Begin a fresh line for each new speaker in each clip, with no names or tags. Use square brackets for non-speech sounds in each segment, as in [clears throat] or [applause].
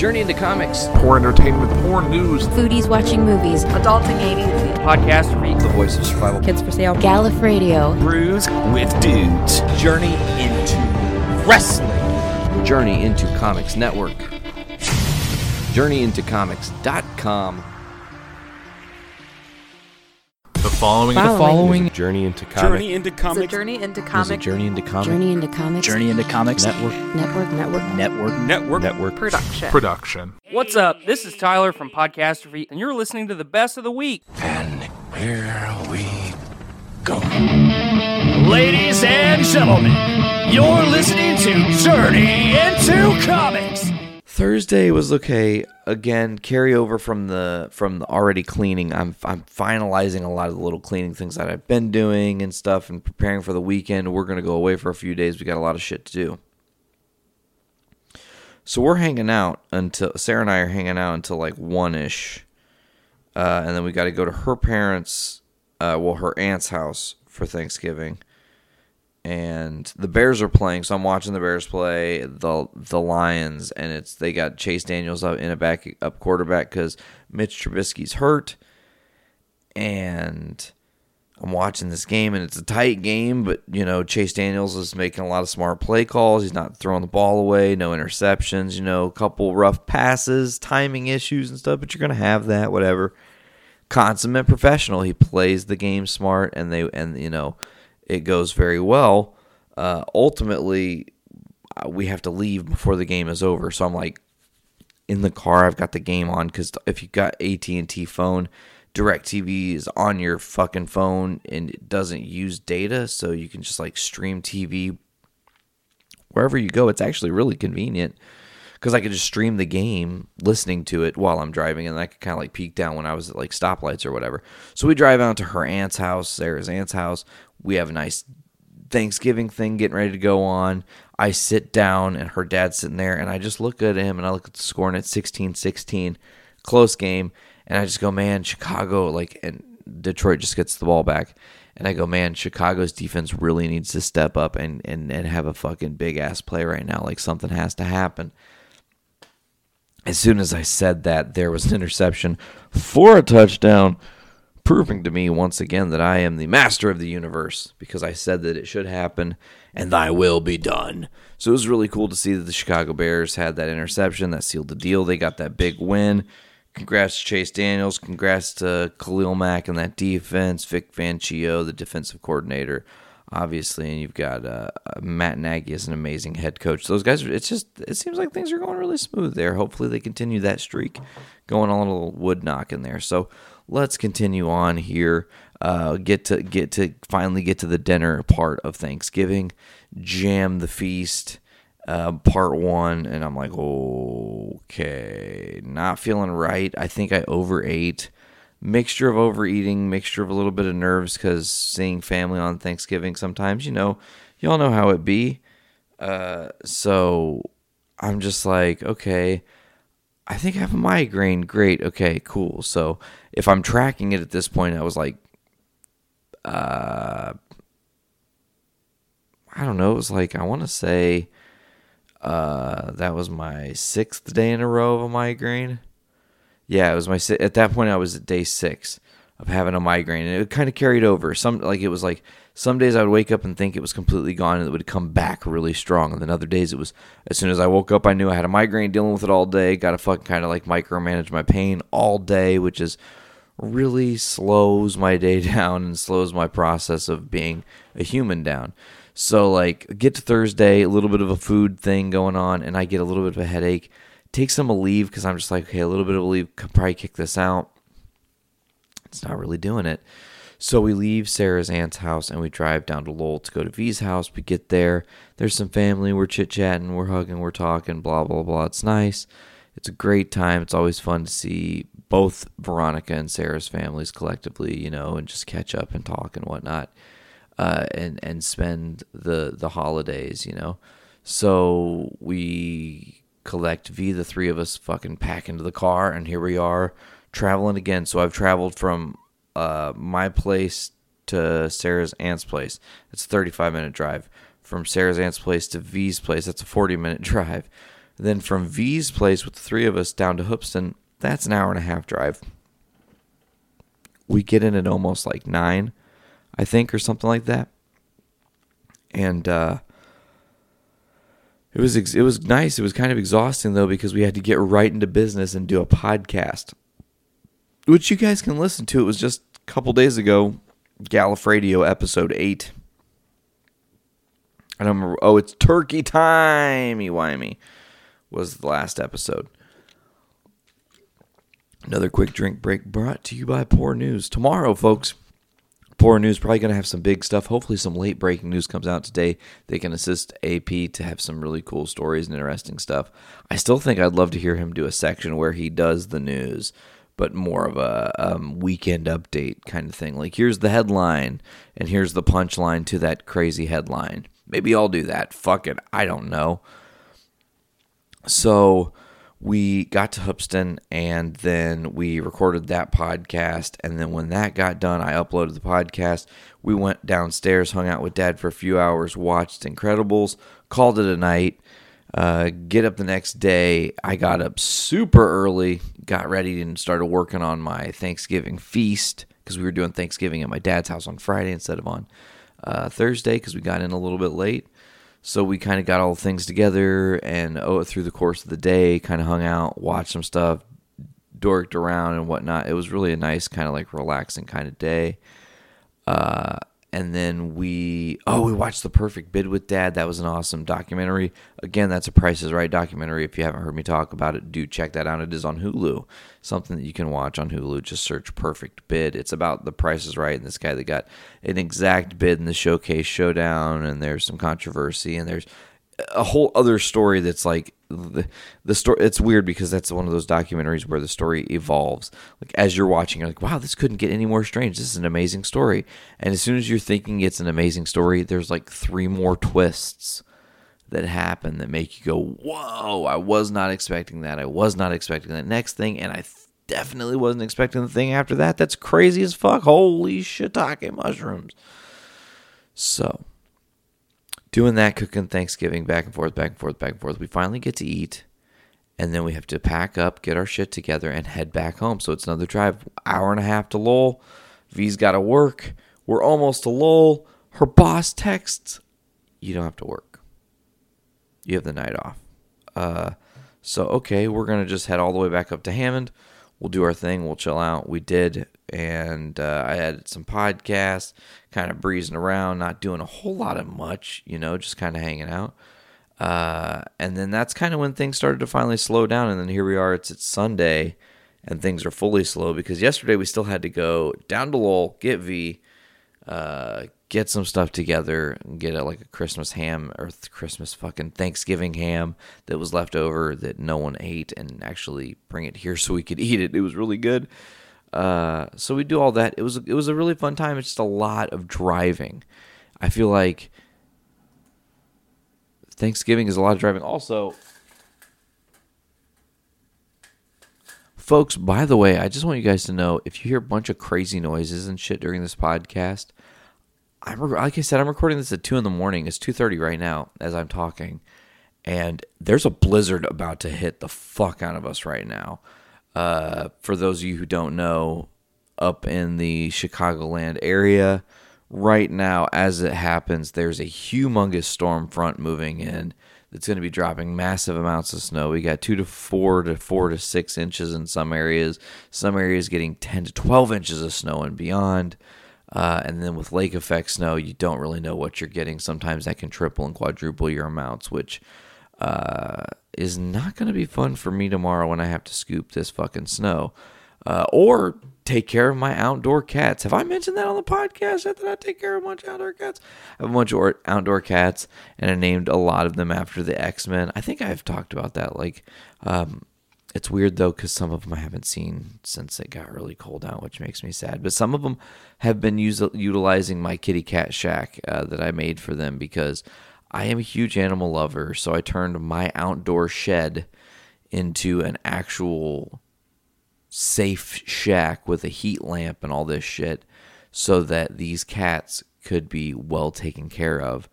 Journey into Comics,
Poor entertainment, poor news.
Foodies watching movies.
Adulting 80s.
podcast for the voice of survival.
Kids for sale. Gallif Radio.
Brews with dudes.
Journey into wrestling. Journey into Comics Network. JourneyIntoComics.com.
The following,
Following.
Following Journey into Comics.
Journey into
It's a
comics.
journey into
Is it
comic
Journey into Comics
Journey into Comics.
Journey into comics.
Network.
Network. Network.
Network. Network.
Network.
production.
production.
What's up? This is Tyler from Podcastrophe, and you're listening to the best of the week.
And here we go. Ladies and gentlemen, you're listening to Journey into Comics.
Thursday was okay. Again, carryover from the from the already cleaning. I'm I'm finalizing a lot of the little cleaning things that I've been doing and stuff, and preparing for the weekend. We're gonna go away for a few days. We got a lot of shit to do. So we're hanging out until Sarah and I are hanging out until like one ish, uh, and then we got to go to her parents, uh, well, her aunt's house for Thanksgiving and the Bears are playing, so I'm watching the Bears play the the Lions, and it's they got Chase Daniels up in a back up quarterback because Mitch Trubisky's hurt, and I'm watching this game, and it's a tight game, but you know Chase Daniels is making a lot of smart play calls. He's not throwing the ball away, no interceptions, you know, a couple rough passes, timing issues and stuff, but you're gonna have that, whatever. Consummate professional, he plays the game smart, and they and you know it goes very well. Uh, ultimately, uh, we have to leave before the game is over. So I'm like in the car. I've got the game on because if you got AT and T phone, Directv is on your fucking phone and it doesn't use data, so you can just like stream TV wherever you go. It's actually really convenient because I could just stream the game listening to it while I'm driving, and I could kind of like peek down when I was at like stoplights or whatever. So we drive out to her aunt's house, Sarah's aunt's house. We have a nice Thanksgiving thing getting ready to go on. I sit down, and her dad's sitting there, and I just look at him, and I look at the score, and it's 16 16, close game. And I just go, man, Chicago, like, and Detroit just gets the ball back. And I go, man, Chicago's defense really needs to step up and, and, and have a fucking big ass play right now. Like, something has to happen as soon as I said that, there was an interception for a touchdown, proving to me once again that I am the master of the universe because I said that it should happen and thy will be done. So it was really cool to see that the Chicago Bears had that interception that sealed the deal. They got that big win. Congrats to Chase Daniels. Congrats to Khalil Mack and that defense. Vic Fangio, the defensive coordinator obviously, and you've got uh, Matt Nagy as an amazing head coach. Those guys, it's just it seems like things are going really smooth there. Hopefully, they continue that streak, going on a little wood knock in there. So let's continue on here. Uh, get to get to finally get to the dinner part of Thanksgiving. Jam the feast. Uh, part one, and I'm like, okay, not feeling right. I think I overate mixture of overeating, mixture of a little bit of nerves because seeing family on Thanksgiving sometimes, you know, y'all know how it be. Uh, so I'm just like, okay, I think I have a migraine. Great. Okay, cool. So if I'm tracking it at this point, I was like, uh, I don't know. It was like, I want to say, uh, that was my sixth day in a row of a migraine. Yeah, it was my at that point I was at day six of having a migraine, and it kind of carried over. Some like it was like some days I would wake up and think it was completely gone, and it would come back really strong. And then other days it was as soon as I woke up, I knew I had a migraine, dealing with it all day. Got to fucking kind of like micromanage my pain all day, which is really slows my day [laughs] down and slows my process of being a human down. So like get to Thursday, a little bit of a food thing going on, and I get a little bit of a headache take some Aleve because I'm just like, okay, a little bit of Aleve could probably kick this out. It's not really doing it. So we leave Sarah's aunt's house and we drive down to Lowell to go to V's house. We get there. There's some family. We're chit chatting. We're hugging. We're talking. Blah, blah, blah. It's nice. It's a great time. It's always fun to see both Veronica and Sarah's families collectively, you know, and just catch up and talk and whatnot. Uh, and, and spend the, the holidays, you know. So we collect V, the three of us fucking pack into the car, and here we are traveling again. So I've traveled from uh, my place to Sarah's aunt's place. It's a 35 minute drive. From Sarah's aunt's place to V's place, that's a 40 minute [laughs] drive. Then from V's place with the three of us down to Hoopeston, that's an hour and a half drive. We get in at almost like nine, I think, or something like that. And uh, it was it was nice. It was kind of exhausting though because we had to get right into business and do a podcast, which you guys can listen to. It was just a couple days ago, Gallifradio episode eight. I don't remember. Oh, it's turkey timey wimey was the last episode. Another quick drink break brought to you by Poor News. Tomorrow, folks, Poor News probably going to have some big stuff. Hopefully, some late breaking news comes out today. They can assist AP to have some really cool stories and interesting stuff. I still think I'd love to hear him do a section where he does the news, but more of a um, weekend update kind of thing. Like, here's the headline, and here's the punchline to that crazy headline. Maybe I'll do that. Fuck it. I don't know. So we got to Hoopeston and then we recorded that podcast. And then when that got done, I uploaded the podcast. We went downstairs, hung out with dad for a few hours, watched Incredibles, called it a night. Uh, get up the next day. I got up super early, got ready, and started working on my Thanksgiving feast because we were doing Thanksgiving at my dad's house on Friday instead of on uh, Thursday because we got in a little bit late. So we kind of got all things together and oh, through the course of the day, kind of hung out, watched some stuff, dorked around and whatnot. It was really a nice, kind of like relaxing kind of day. Uh, and then we, oh, we watched The Perfect Bid with Dad. That was an awesome documentary. Again, that's a Price is Right documentary. If you haven't heard me talk about it, do check that out. It is on Hulu, something that you can watch on Hulu. Just search Perfect Bid. It's about The Price is Right and this guy that got an exact bid in the showcase showdown, and there's some controversy, and there's a whole other story that's like the, the story it's weird because that's one of those documentaries where the story evolves. Like as you're watching you're like wow this couldn't get any more strange. This is an amazing story. And as soon as you're thinking it's an amazing story there's like three more twists that happen that make you go whoa i was not expecting that. I was not expecting that next thing. And i definitely wasn't expecting the thing after that. That's crazy as fuck. Holy shiitake mushrooms. So doing that, cooking Thanksgiving back and forth, back and forth, back and forth. We finally get to eat, and then we have to pack up, get our shit together, and head back home. So it's another drive, hour and a half to Lowell. V's got to work. We're almost to Lowell. Her boss texts, "You don't have to work. You have the night off." Uh, so okay, we're gonna just head all the way back up to Hammond. We'll do our thing. We'll chill out. We did, and uh, I had some podcasts, kind of breezing around, not doing a whole lot of much, you know, just kind of hanging out. Uh, and then that's kind of when things started to finally slow down. And then here we are. It's it's Sunday, and things are fully slow because yesterday we still had to go down to Lowell, get V, uh, get some stuff together, and get a, like a Christmas ham or th- Christmas fucking Thanksgiving ham that was left over that no one ate, and actually bring it here so we could [laughs] eat it. It was really good. Uh, so we do all that. It was it was a really fun time. It's just a lot of driving. I feel like Thanksgiving is a lot of driving. Also, folks, by the way, I just want you guys to know if you hear a bunch of crazy noises and shit during this podcast, I'm like I said, I'm recording this at two in the morning. It's two thirty right now as I'm talking, and there's a blizzard about to hit the fuck out of us right now. Uh, for those of you who don't know, up in the Chicagoland area, right now, as it happens, there's a humongous storm front moving in that's going to be dropping massive amounts of snow. We got two to four to four to six inches in some areas, some areas getting 10 to 12 inches of snow and beyond. Uh, and then with lake effect snow, you don't really know what you're getting. Sometimes that can triple and quadruple your amounts, which uh, is not going to be fun for me tomorrow when I have to scoop this fucking snow. Uh, or take care of my outdoor cats. Have I mentioned that on the podcast? That I take care of a bunch of outdoor cats. I have a bunch of outdoor cats, and I named a lot of them after the X Men. I think I've talked about that. Like, um, it's weird though because some of them I haven't seen since it got really cold out, which makes me sad. But some of them have been us- utilizing my kitty cat shack uh, that I made for them because I am a huge animal lover. So I turned my outdoor shed into an actual safe shack with a heat lamp and all this shit so that these cats could be well taken care of.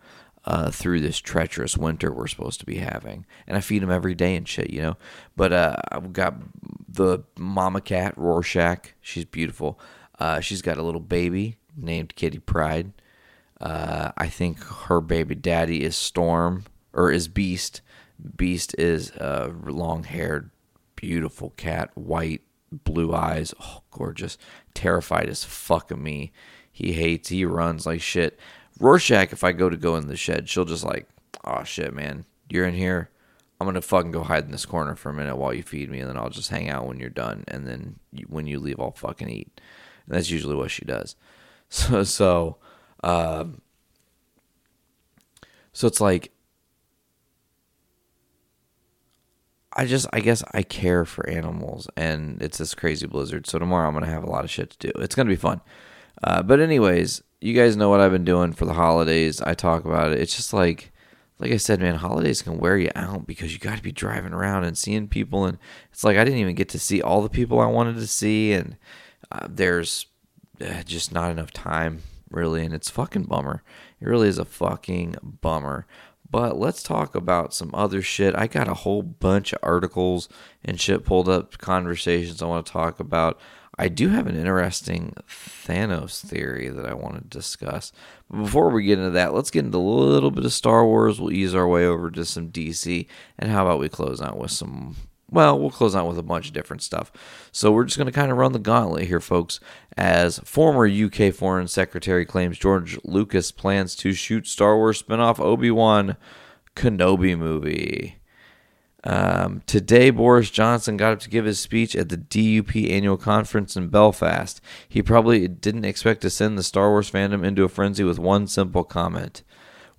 uh, through this treacherous winter we're supposed to be having. And I feed them every day and shit, you know. But uh, I've got the mama cat Rorschach. She's beautiful. Uh, she's got a little baby named Kitty Pryde. Uh, I think her baby daddy is Storm or is Beast. Beast is a long haired, beautiful cat, white, blue eyes, oh, gorgeous, terrified as fuck of me. He hates, he runs like shit. Rorschach, if I go to go in the shed, she'll just like, oh shit, man, you're in here. I'm gonna fucking go hide in this corner for a minute while you feed me, and then I'll just hang out when you're done, and then when you leave, I'll fucking eat. And that's usually what she does. [laughs] So, so, um, so it's like I just I guess I care for animals and it's this crazy blizzard. So tomorrow I'm gonna have a lot of shit to do. It's gonna be fun. Uh, but anyways, you guys know what I've been doing for the holidays. I talk about it. It's just like like I said, man, holidays can wear you out because you got to be driving around and seeing people, and it's like I didn't even get to see all the people I wanted to see, and uh, there's uh, just not enough time really, and it's fucking bummer. It really is a fucking bummer. But let's talk about some other shit. I got a whole bunch of articles and shit pulled up, conversations I want to talk about. I do have an interesting Thanos theory that I want to discuss. But before we get into that, let's get into a little bit of Star Wars. We'll ease our way over to some DC. And how about we close out with some well, we'll close out with a bunch of different stuff. So we're just going to kind of run the gauntlet here, folks. As former UK Foreign Secretary claims George Lucas plans to shoot Star Wars spinoff Obi Wan Kenobi movie. Um, today, Boris Johnson got up to give his speech at the DUP annual conference in Belfast. He probably didn't expect to send the Star Wars fandom into a frenzy with one simple comment.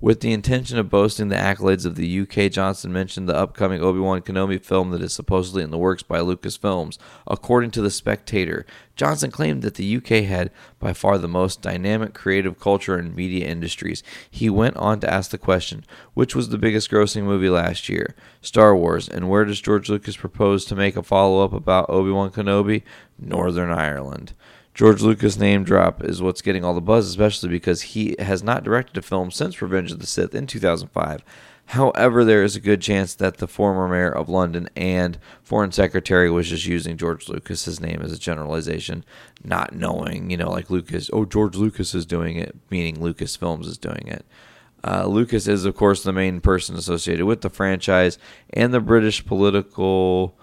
With the intention of boasting the accolades of the UK, Johnson mentioned the upcoming Obi Wan Kenobi film that is supposedly in the works by Lucasfilms. According to The Spectator, Johnson claimed that the UK had by far the most dynamic creative culture and media industries. He went on to ask the question which was the biggest grossing movie last year? Star Wars. And where does George Lucas propose to make a follow up about Obi Wan Kenobi? Northern Ireland. George Lucas' name drop is what's getting all the buzz, especially because he has not directed a film since Revenge of the Sith in 2005. However, there is a good chance that the former mayor of London and foreign secretary was just using George Lucas's name as a generalization, not knowing, you know, like Lucas, oh, George Lucas is doing it, meaning Lucasfilms is doing it. Uh, Lucas is, of course, the main person associated with the franchise and the British political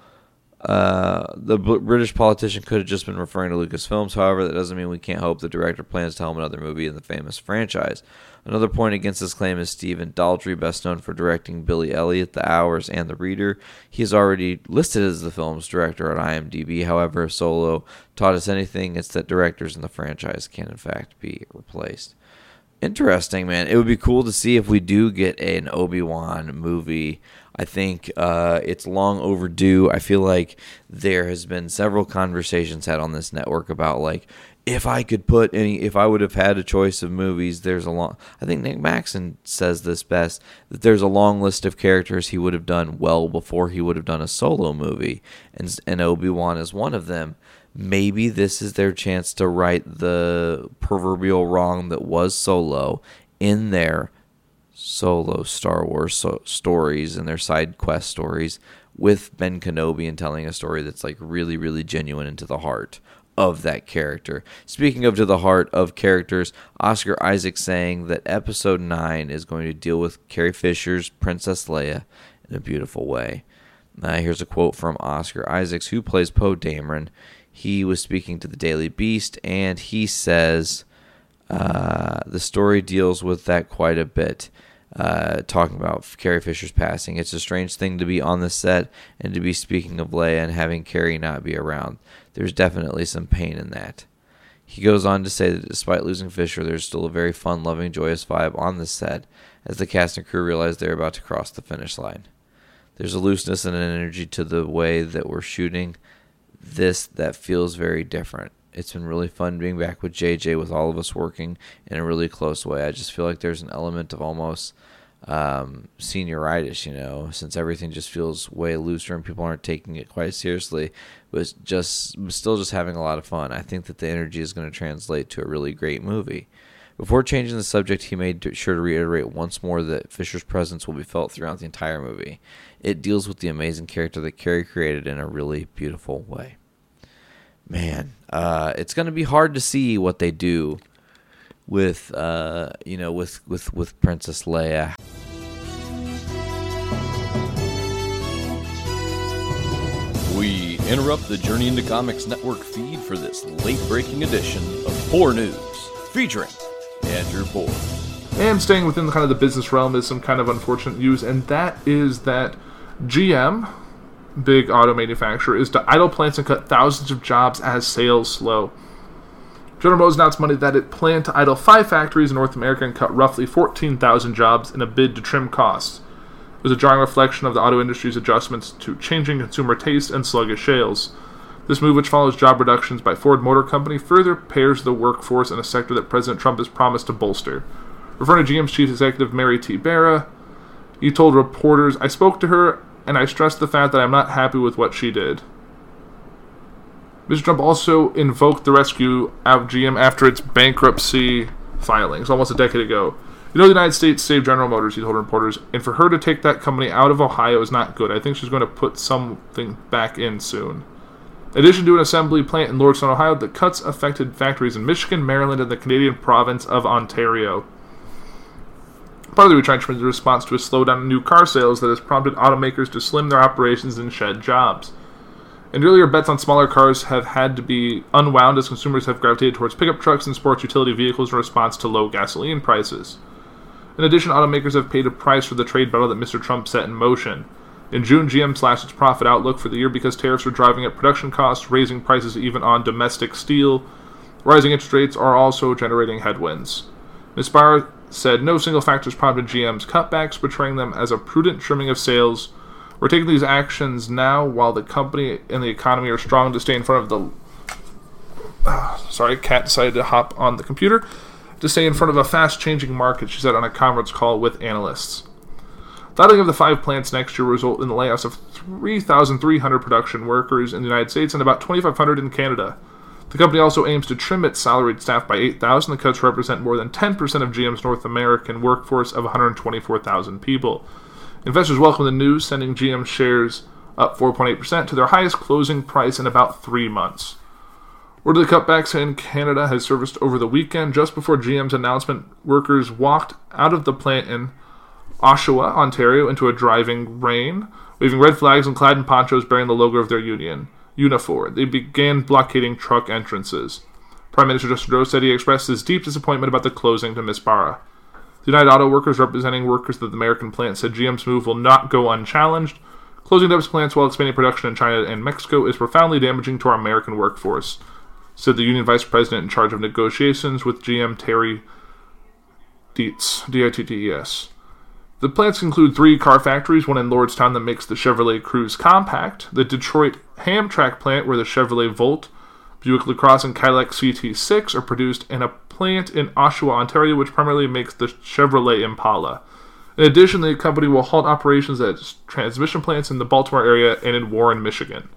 uh, the B- British politician could have just been referring to Lucasfilms. However, that doesn't mean we can't hope the director plans to helm another movie in the famous franchise. Another point against this claim is Stephen Daldry, best known for directing Billy Elliot, The Hours, and The Reader. He is already listed as the film's director on IMDb. However, if Solo taught us anything, it's that directors in the franchise can, in fact, be replaced. Interesting, man. It would be cool to see if we do get an Obi Wan movie. I think uh, it's long overdue. I feel like there has been several conversations had on this network about like if I could put any, if I would have had a choice of movies, there's a long. I think Nick Maxon says this best that there's a long list of characters he would have done well before he would have done a solo movie, and and Obi Wan is one of them maybe this is their chance to right the proverbial wrong that was Solo in their solo Star Wars so- stories and their side quest stories with Ben Kenobi and telling a story that's like really, really genuine into the heart of that character. Speaking of to the heart of characters, Oscar Isaac saying that episode 9 is going to deal with Carrie Fisher's Princess Leia in a beautiful way. Uh, here's a quote from Oscar Isaacs, who plays Poe Dameron he was speaking to the Daily Beast, and he says uh, the story deals with that quite a bit. Uh, talking about Carrie Fisher's passing. It's a strange thing to be on the set and to be speaking of Leia and having Carrie not be around. There's definitely some pain in that. He goes on to say that despite losing Fisher, there's still a very fun, loving, joyous vibe on the set as the cast and crew realize they're about to cross the finish line. There's a looseness and an energy to the way that we're shooting this that feels very different. It's been really fun being back with JJ with all of us working in a really close way. I just feel like there's an element of almost um, senioritis, you know, since everything just feels way looser and people aren't taking it quite seriously, but just still just having a lot of fun. I think that the energy is going to translate to a really great movie. Before changing the subject, he made sure to reiterate once more that Fisher's presence will be felt throughout the entire movie. It deals with the amazing character that Carey created in a really beautiful way. Man, uh, it's going to be hard to see what they do with, uh, you know, with with with Princess Leia.
We interrupt the Journey into Comics Network feed for this late breaking edition of Poor News, featuring Andrew Poor.
And staying within the, kind of the business realm is some kind of unfortunate news, and that is that GM, big auto manufacturer, is to idle plants and cut thousands of jobs as sales slow. General Motors announced Monday that it planned to idle five factories in North America and cut roughly 14,000 jobs in a bid to trim costs. It was a jarring reflection of the auto industry's adjustments to changing consumer taste and sluggish sales. This move, which follows job reductions by Ford Motor Company, further pairs the workforce in a sector that President Trump has promised to bolster. Referring to GM's chief executive Mary T. Barra, he told reporters, I spoke to her and I stressed the fact that I'm not happy with what she did. Mr. Trump also invoked the rescue of GM after its bankruptcy filings almost a decade ago. You know, the United States saved General Motors, he told reporters, and for her to take that company out of Ohio is not good. I think she's going to put something back in soon. In addition to an assembly plant in Lordstown, Ohio, the cuts affected factories in Michigan, Maryland, and the Canadian province of Ontario. Part of the retrenchment is a response to a slowdown in new car sales that has prompted automakers to slim their operations and shed jobs. And earlier bets on smaller cars have had to be unwound as consumers have gravitated towards pickup trucks and sports utility vehicles in response to low gasoline prices. In addition, automakers have paid a price for the trade battle that Mr. Trump set in motion. In June, GM slashed its profit outlook for the year because tariffs are driving up production costs, raising prices even on domestic steel. Rising interest rates are also generating headwinds. Ms. Barr said no single factors prompted GM's cutbacks, portraying them as a prudent trimming of sales. We're taking these actions now while the company and the economy are strong to stay in front of the. [sighs] Sorry, cat decided to hop on the computer to stay in front of a fast changing market, she said on a conference call with analysts. Idling of the five plants next year result in the layoffs of 3,300 production workers in the United States and about 2,500 in Canada. The company also aims to trim its salaried staff by 8,000. The cuts represent more than 10% of GM's North American workforce of 124,000 people. Investors welcome the news, sending GM shares up 4.8% to their highest closing price in about three months. Word of the cutbacks in Canada has surfaced over the weekend. Just before GM's announcement, workers walked out of the plant in Oshawa, Ontario, into a driving rain, waving red flags and clad in ponchos bearing the logo of their union, Unifor. They began blockading truck entrances. Prime Minister Justin Trudeau said he expressed his deep disappointment about the closing to Miss Barra. The United Auto Workers representing workers at the American plant said GM's move will not go unchallenged. Closing up its plants while expanding production in China and Mexico is profoundly damaging to our American workforce said the union vice president in charge of negotiations with GM Terry Dittes, D-I-T-T-E-S. The plants include three car factories, one in Lordstown that makes the Chevrolet Cruze Compact, the Detroit Hamtramck plant where the Chevrolet Volt, Buick LaCrosse, and Cadillac CT6 are produced, and a plant in Oshawa, Ontario, which primarily makes the Chevrolet Impala. In addition, the company will halt operations at transmission plants in the Baltimore area and in Warren, Michigan.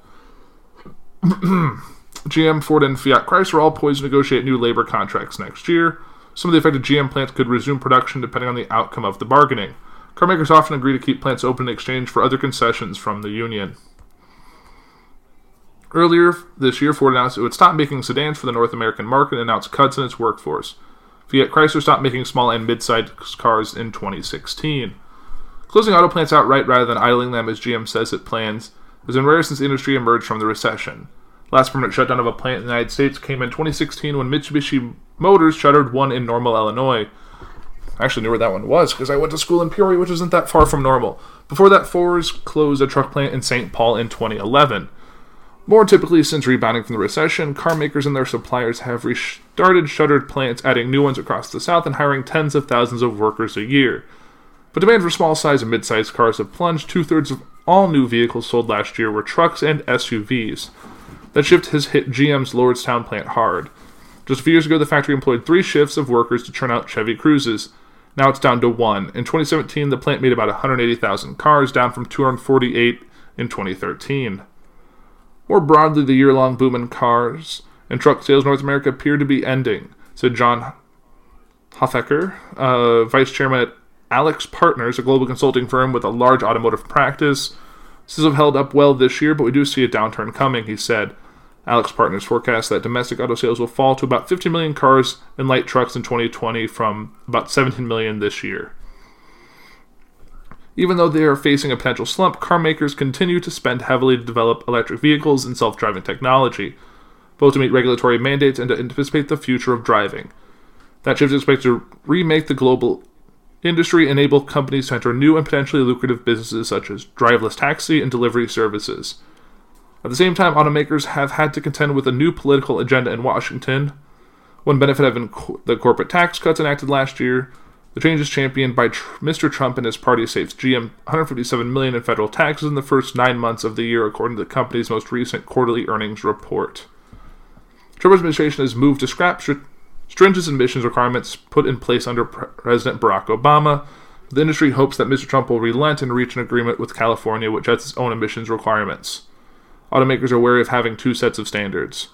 [clears throat] GM, Ford, and Fiat Chrysler all poised to negotiate new labor contracts next year. Some of the affected GM plants could resume production depending on the outcome of the bargaining. Carmakers often agree to keep plants open in exchange for other concessions from the union. Earlier this year, Ford announced it would stop making sedans for the North American market and announced cuts in its workforce. Fiat Chrysler stopped making small and mid-sized cars in 2016. Closing auto plants outright rather than idling them, as GM says it plans, has been rare since the industry emerged from the recession. Last permanent shutdown of a plant in the United States came in 2016 when Mitsubishi Motors shuttered one in Normal, Illinois. I actually knew where that one was because I went to school in Peoria, which isn't that far from Normal. Before that, Ford's closed a truck plant in St. Paul in 2011. More typically, since rebounding from the recession, car makers and their suppliers have restarted shuttered plants, adding new ones across the South and hiring tens of thousands of workers a year. But demand for small size and mid sized cars have plunged. Two thirds of all new vehicles sold last year were trucks and SUVs. That shift has hit GM's Lordstown plant hard. Just a few years ago, the factory employed three shifts of workers to churn out Chevy Cruzes. Now it's down to one. In 2017, the plant made about 180,000 cars, down from 248 in 2013. More broadly, the year long boom in cars and truck sales in North America appear to be ending, said John Hoffecker, uh, vice chairman at AlixPartners, a global consulting firm with a large automotive practice. Sales have held up well this year, but we do see a downturn coming, he said. AlixPartners forecasts that domestic auto sales will fall to about 15 million cars and light trucks in 2020 from about 17 million this year. Even though they are facing a potential slump, car makers continue to spend heavily to develop electric vehicles and self driving technology, both to meet regulatory mandates and to anticipate the future of driving. That shift is expected to remake the global industry, and enable companies to enter new and potentially lucrative businesses such as driverless taxi and delivery services. At the same time, automakers have had to contend with a new political agenda in Washington. One benefit of the corporate tax cuts enacted last year. The changes championed by tr- Mr. Trump and his party saves GM 157 million in federal taxes in the first nine months of the year, according to the company's most recent quarterly earnings report. Trump administration has moved to scrap str- stringent emissions requirements put in place under Pre- President Barack Obama. The industry hopes that Mr. Trump will relent and reach an agreement with California, which has its own emissions requirements. Automakers are wary of having two sets of standards.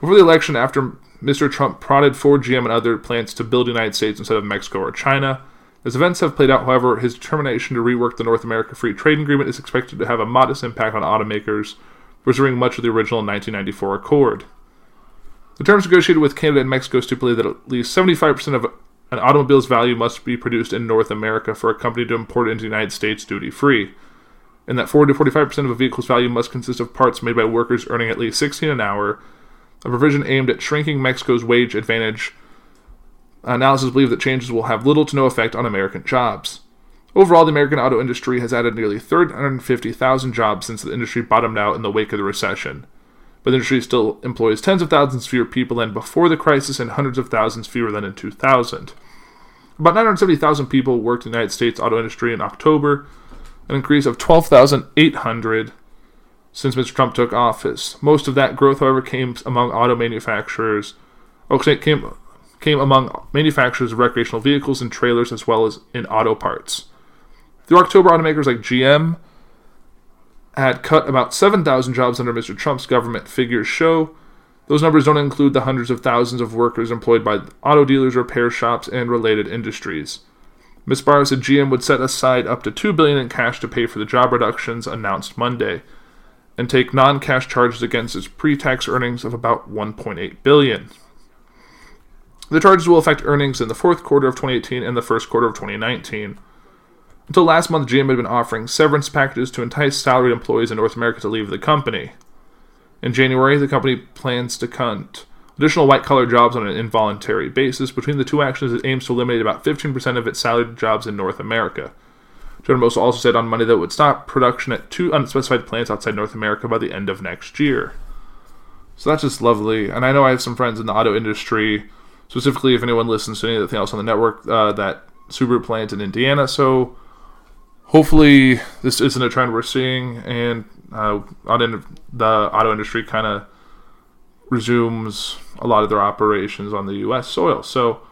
Before the election, after Mr. Trump prodded Ford, GM, and other plants to build the United States instead of Mexico or China, as events have played out, however, his determination to rework the North America Free Trade Agreement is expected to have a modest impact on automakers, preserving much of the original 1994 accord. The terms negotiated with Canada and Mexico stipulate that at least 75% of an automobile's value must be produced in North America for a company to import it into the United States duty free, and that 40 to 45% of a vehicle's value must consist of parts made by workers earning at least 16 an hour, a provision aimed at shrinking Mexico's wage advantage. Analysis believe that changes will have little to no effect on American jobs. Overall, the American auto industry has added nearly 350,000 jobs since the industry bottomed out in the wake of the recession. But the industry still employs tens of thousands fewer people than before the crisis and hundreds of thousands fewer than in 2000. About 970,000 people worked in the United States auto industry in October, an increase of 12,800 since Mr. Trump took office. Most of that growth, however, came among auto manufacturers. Oh, came came among manufacturers of recreational vehicles and trailers, as well as in auto parts. Through October, automakers like GM had cut about 7,000 jobs under Mr. Trump's government. Figures show those numbers don't include the hundreds of thousands of workers employed by auto dealers, repair shops, and related industries. Ms. Barr said GM would set aside up to 2 billion in cash to pay for the job reductions announced Monday and take non-cash charges against its pre-tax earnings of about 1.8 billion. The charges will affect earnings in the fourth quarter of 2018 and the first quarter of 2019. Until last month, GM had been offering severance packages to entice salaried employees in North America to leave the company. In January, the company plans to cut additional white collar jobs on an involuntary basis. Between the two actions, it aims to eliminate about 15% of its salaried jobs in North America. General Motors also said on Monday that it would stop production at two unspecified plants outside North America by the end of next year. So that's just lovely. And I know I have some friends in the auto industry, specifically if anyone listens to anything else on the network, uh, that Subaru plant in Indiana. So hopefully this isn't a trend we're seeing, and uh, the auto industry kind of resumes a lot of their operations on the U.S. soil. So,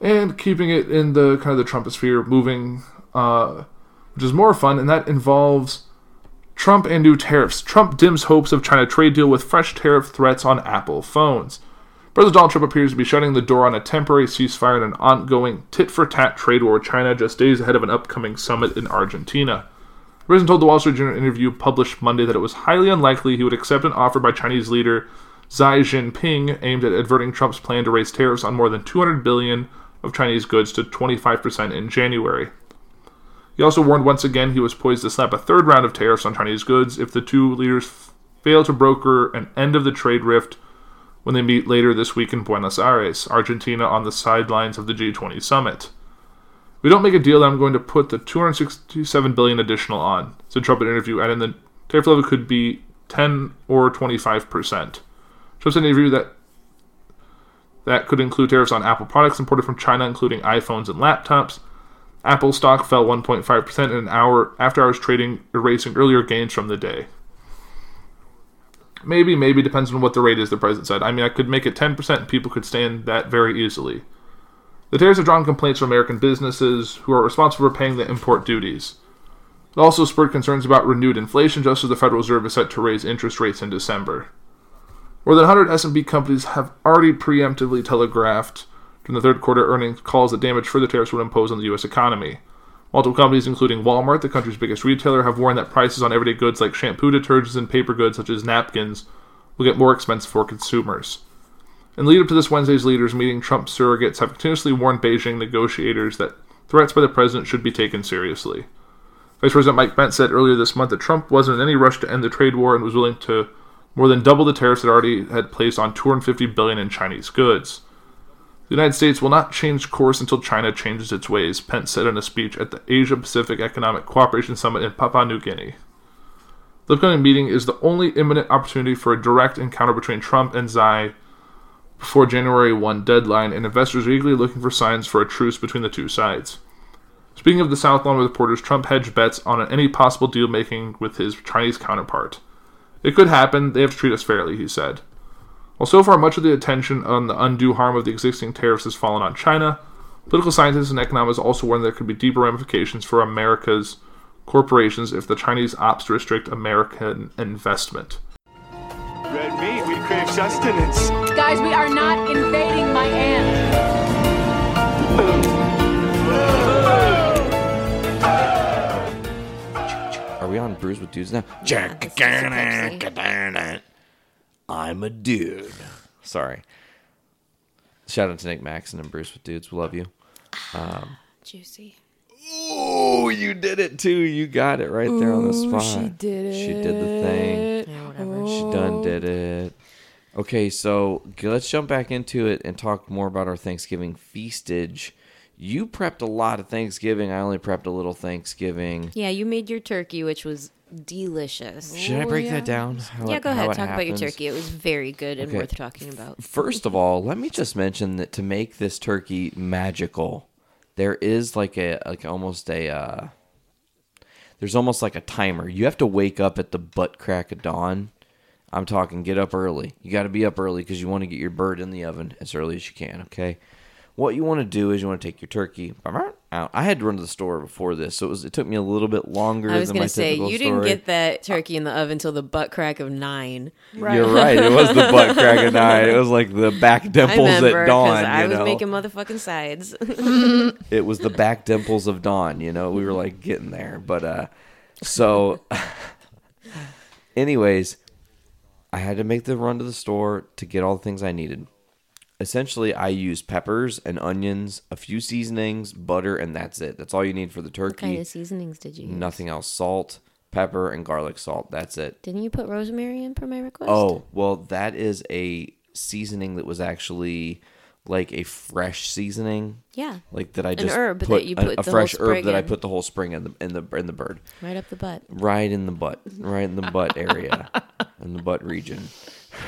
and keeping it in the kind of the Trumposphere, moving, uh, which is more fun, and that involves Trump and new tariffs. Trump dims hopes of China trade deal with fresh tariff threats on Apple phones. President Donald Trump appears to be shutting the door on a temporary ceasefire and an ongoing tit for tat trade war with China just days ahead of an upcoming summit in Argentina. President told the Wall Street Journal interview published Monday that it was highly unlikely he would accept an offer by Chinese leader Xi Jinping aimed at averting Trump's plan to raise tariffs on more than 200 billion of Chinese goods to 25% in January. He also warned once again he was poised to slap a third round of tariffs on Chinese goods if the two leaders fail to broker an end of the trade rift when they meet later this week in Buenos Aires, Argentina, on the sidelines of the G20 summit. We don't make a deal, I'm going to put the 267 billion additional on, said Trump in an interview, adding the tariff level could be 10 or 25 percent. Trump said in an interview that that could include tariffs on Apple products imported from China, including iPhones and laptops. Apple stock fell 1.5% in an hour after hours trading, erasing earlier gains from the day. Maybe, maybe depends on what the rate is. The president said. I mean, I could make it 10%, and people could stand that very easily. The tariffs have drawn complaints from American businesses who are responsible for paying the import duties. It also spurred concerns about renewed inflation, just as the Federal Reserve is set to raise interest rates in December. More than 100 S&P companies have already preemptively telegraphed during the third quarter earnings calls that damage further tariffs would impose on the U.S. economy. Multiple companies, including Walmart, the country's biggest retailer, have warned that prices on everyday goods like shampoo, detergents, and paper goods such as napkins will get more expensive for consumers. In lead up to this Wednesday's leaders meeting, Trump surrogates have continuously warned Beijing negotiators that threats by the president should be taken seriously. Vice President Mike Pence said earlier this month that Trump wasn't in any rush to end the trade war and was willing to more than double the tariffs it already had placed on 250 billion in Chinese goods. The United States will not change course until China changes its ways, Pence said in a speech at the Asia Pacific Economic Cooperation Summit in Papua New Guinea. The upcoming meeting is the only imminent opportunity for a direct encounter between Trump and Xi before January 1 deadline, and investors are eagerly looking for signs for a truce between the two sides. Speaking of the South Lawn reporters, Trump hedged bets on any possible deal making with his Chinese counterpart. It could happen, they have to treat us fairly, he said. While so far much of the attention on the undue harm of the existing tariffs has fallen on China, political scientists and economists also warn there could be deeper ramifications for America's corporations if the Chinese opts to restrict American investment.
Red meat, we crave sustenance.
Guys, we are not invading my aunt.
We on Brews with Dudes now?
Yeah, this is sexy.
I'm a dude. Sorry. Shout out to Nick Maxon and Brews with Dudes. We love you.
Um, Juicy.
Oh, you did it too. You got it right there on the spot.
She did it.
She did the thing.
Yeah, whatever. Oh.
She done did it. Okay, so g- let's jump back into it and talk more about our Thanksgiving feastage. You prepped a lot of Thanksgiving. I only prepped a little Thanksgiving.
Yeah, you made your turkey, which was delicious.
Should I break that down? How
yeah,
it-
go ahead.
it
Talk about your turkey. It was very good and
Okay.
worth talking about.
First of all, let me just mention that to make this turkey magical, there is like a like almost a uh, there's almost like a timer. You have to wake up at the butt crack of dawn. I'm talking get up early. You got to be up early because you want to get your bird in the oven as early as you can. Okay. What you want to do is you want to take your turkey out. I had to run to the store before this, so it was it took me a little bit longer.
I was gonna say
typical
you didn't get that turkey in the oven until the butt crack of nine. Right.
You're right. It was the butt crack of nine. It was like the back [laughs] dimples
remember
at dawn.
I
you
was
know?
making motherfucking sides. [laughs]
it was the back dimples of dawn you know we were like getting there but uh so [laughs] anyways i had to make the run to the store to get all the things i needed essentially i use peppers and onions a few seasonings butter and that's it that's all you need for the turkey.
what kind of seasonings did you use?
nothing else salt pepper and garlic salt that's it
Didn't you put rosemary in per my request?
oh well that is a seasoning that was actually like a fresh seasoning
yeah,
like that I just
herb that you put
a,
the whole
fresh herb that I put the whole spring in the in the in the bird,
right up the butt.
right in the butt, [laughs] right in the butt area, in the butt region,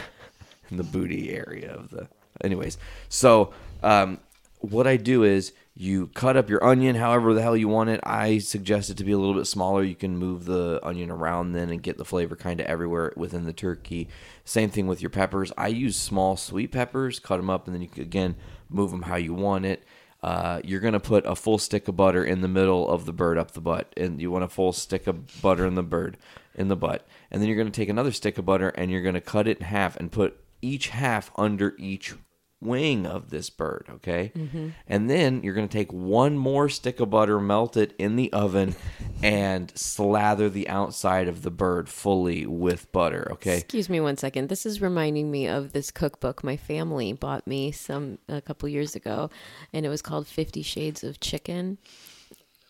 [laughs] in the booty area of the. Anyways, so um, what I do is you cut up your onion however the hell you want it. I suggest it to be a little bit smaller. You can move the onion around then and get the flavor kind of everywhere within the turkey. Same thing with your peppers. I use small sweet peppers, cut them up, and then you can again move them how you want it. Uh, you're gonna put a full stick of butter in the middle of the bird up the butt, and you want a full stick of butter in the bird in the butt, and then you're gonna take another stick of butter and you're gonna cut it in half and put each half under each wing of this bird, okay? And then you're going to take one more stick of butter, melt it in the oven, and slather the outside of the bird fully with butter, okay?
Excuse me one second. This is reminding me of this cookbook my family bought me some a couple years ago, and it was called Fifty Shades of Chicken,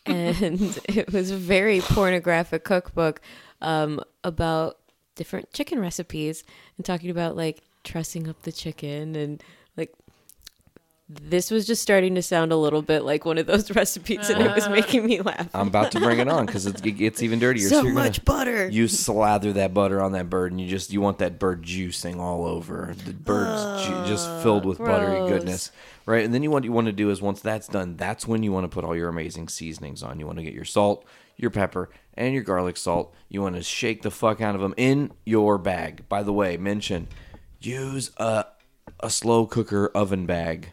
and [laughs] it was a very pornographic cookbook um, about different chicken recipes and talking about like trussing up the chicken and like. This was just starting to sound a little bit like one of those [laughs] recipes, and it was uh. making me laugh.
I'm about to bring it on because it gets even dirtier.
so
you're
much butter.
You slather that butter on that bird, and you just you want that bird juicing all over. The bird's ju- oh, just filled with buttery
gross.
goodness, right? And then you what you want to do is once that's done, that's when you want to put all your amazing seasonings on. You want to get your salt, your pepper, and your garlic salt. You want to shake the fuck out of them in your bag. By the way, mention use a a slow cooker oven bag,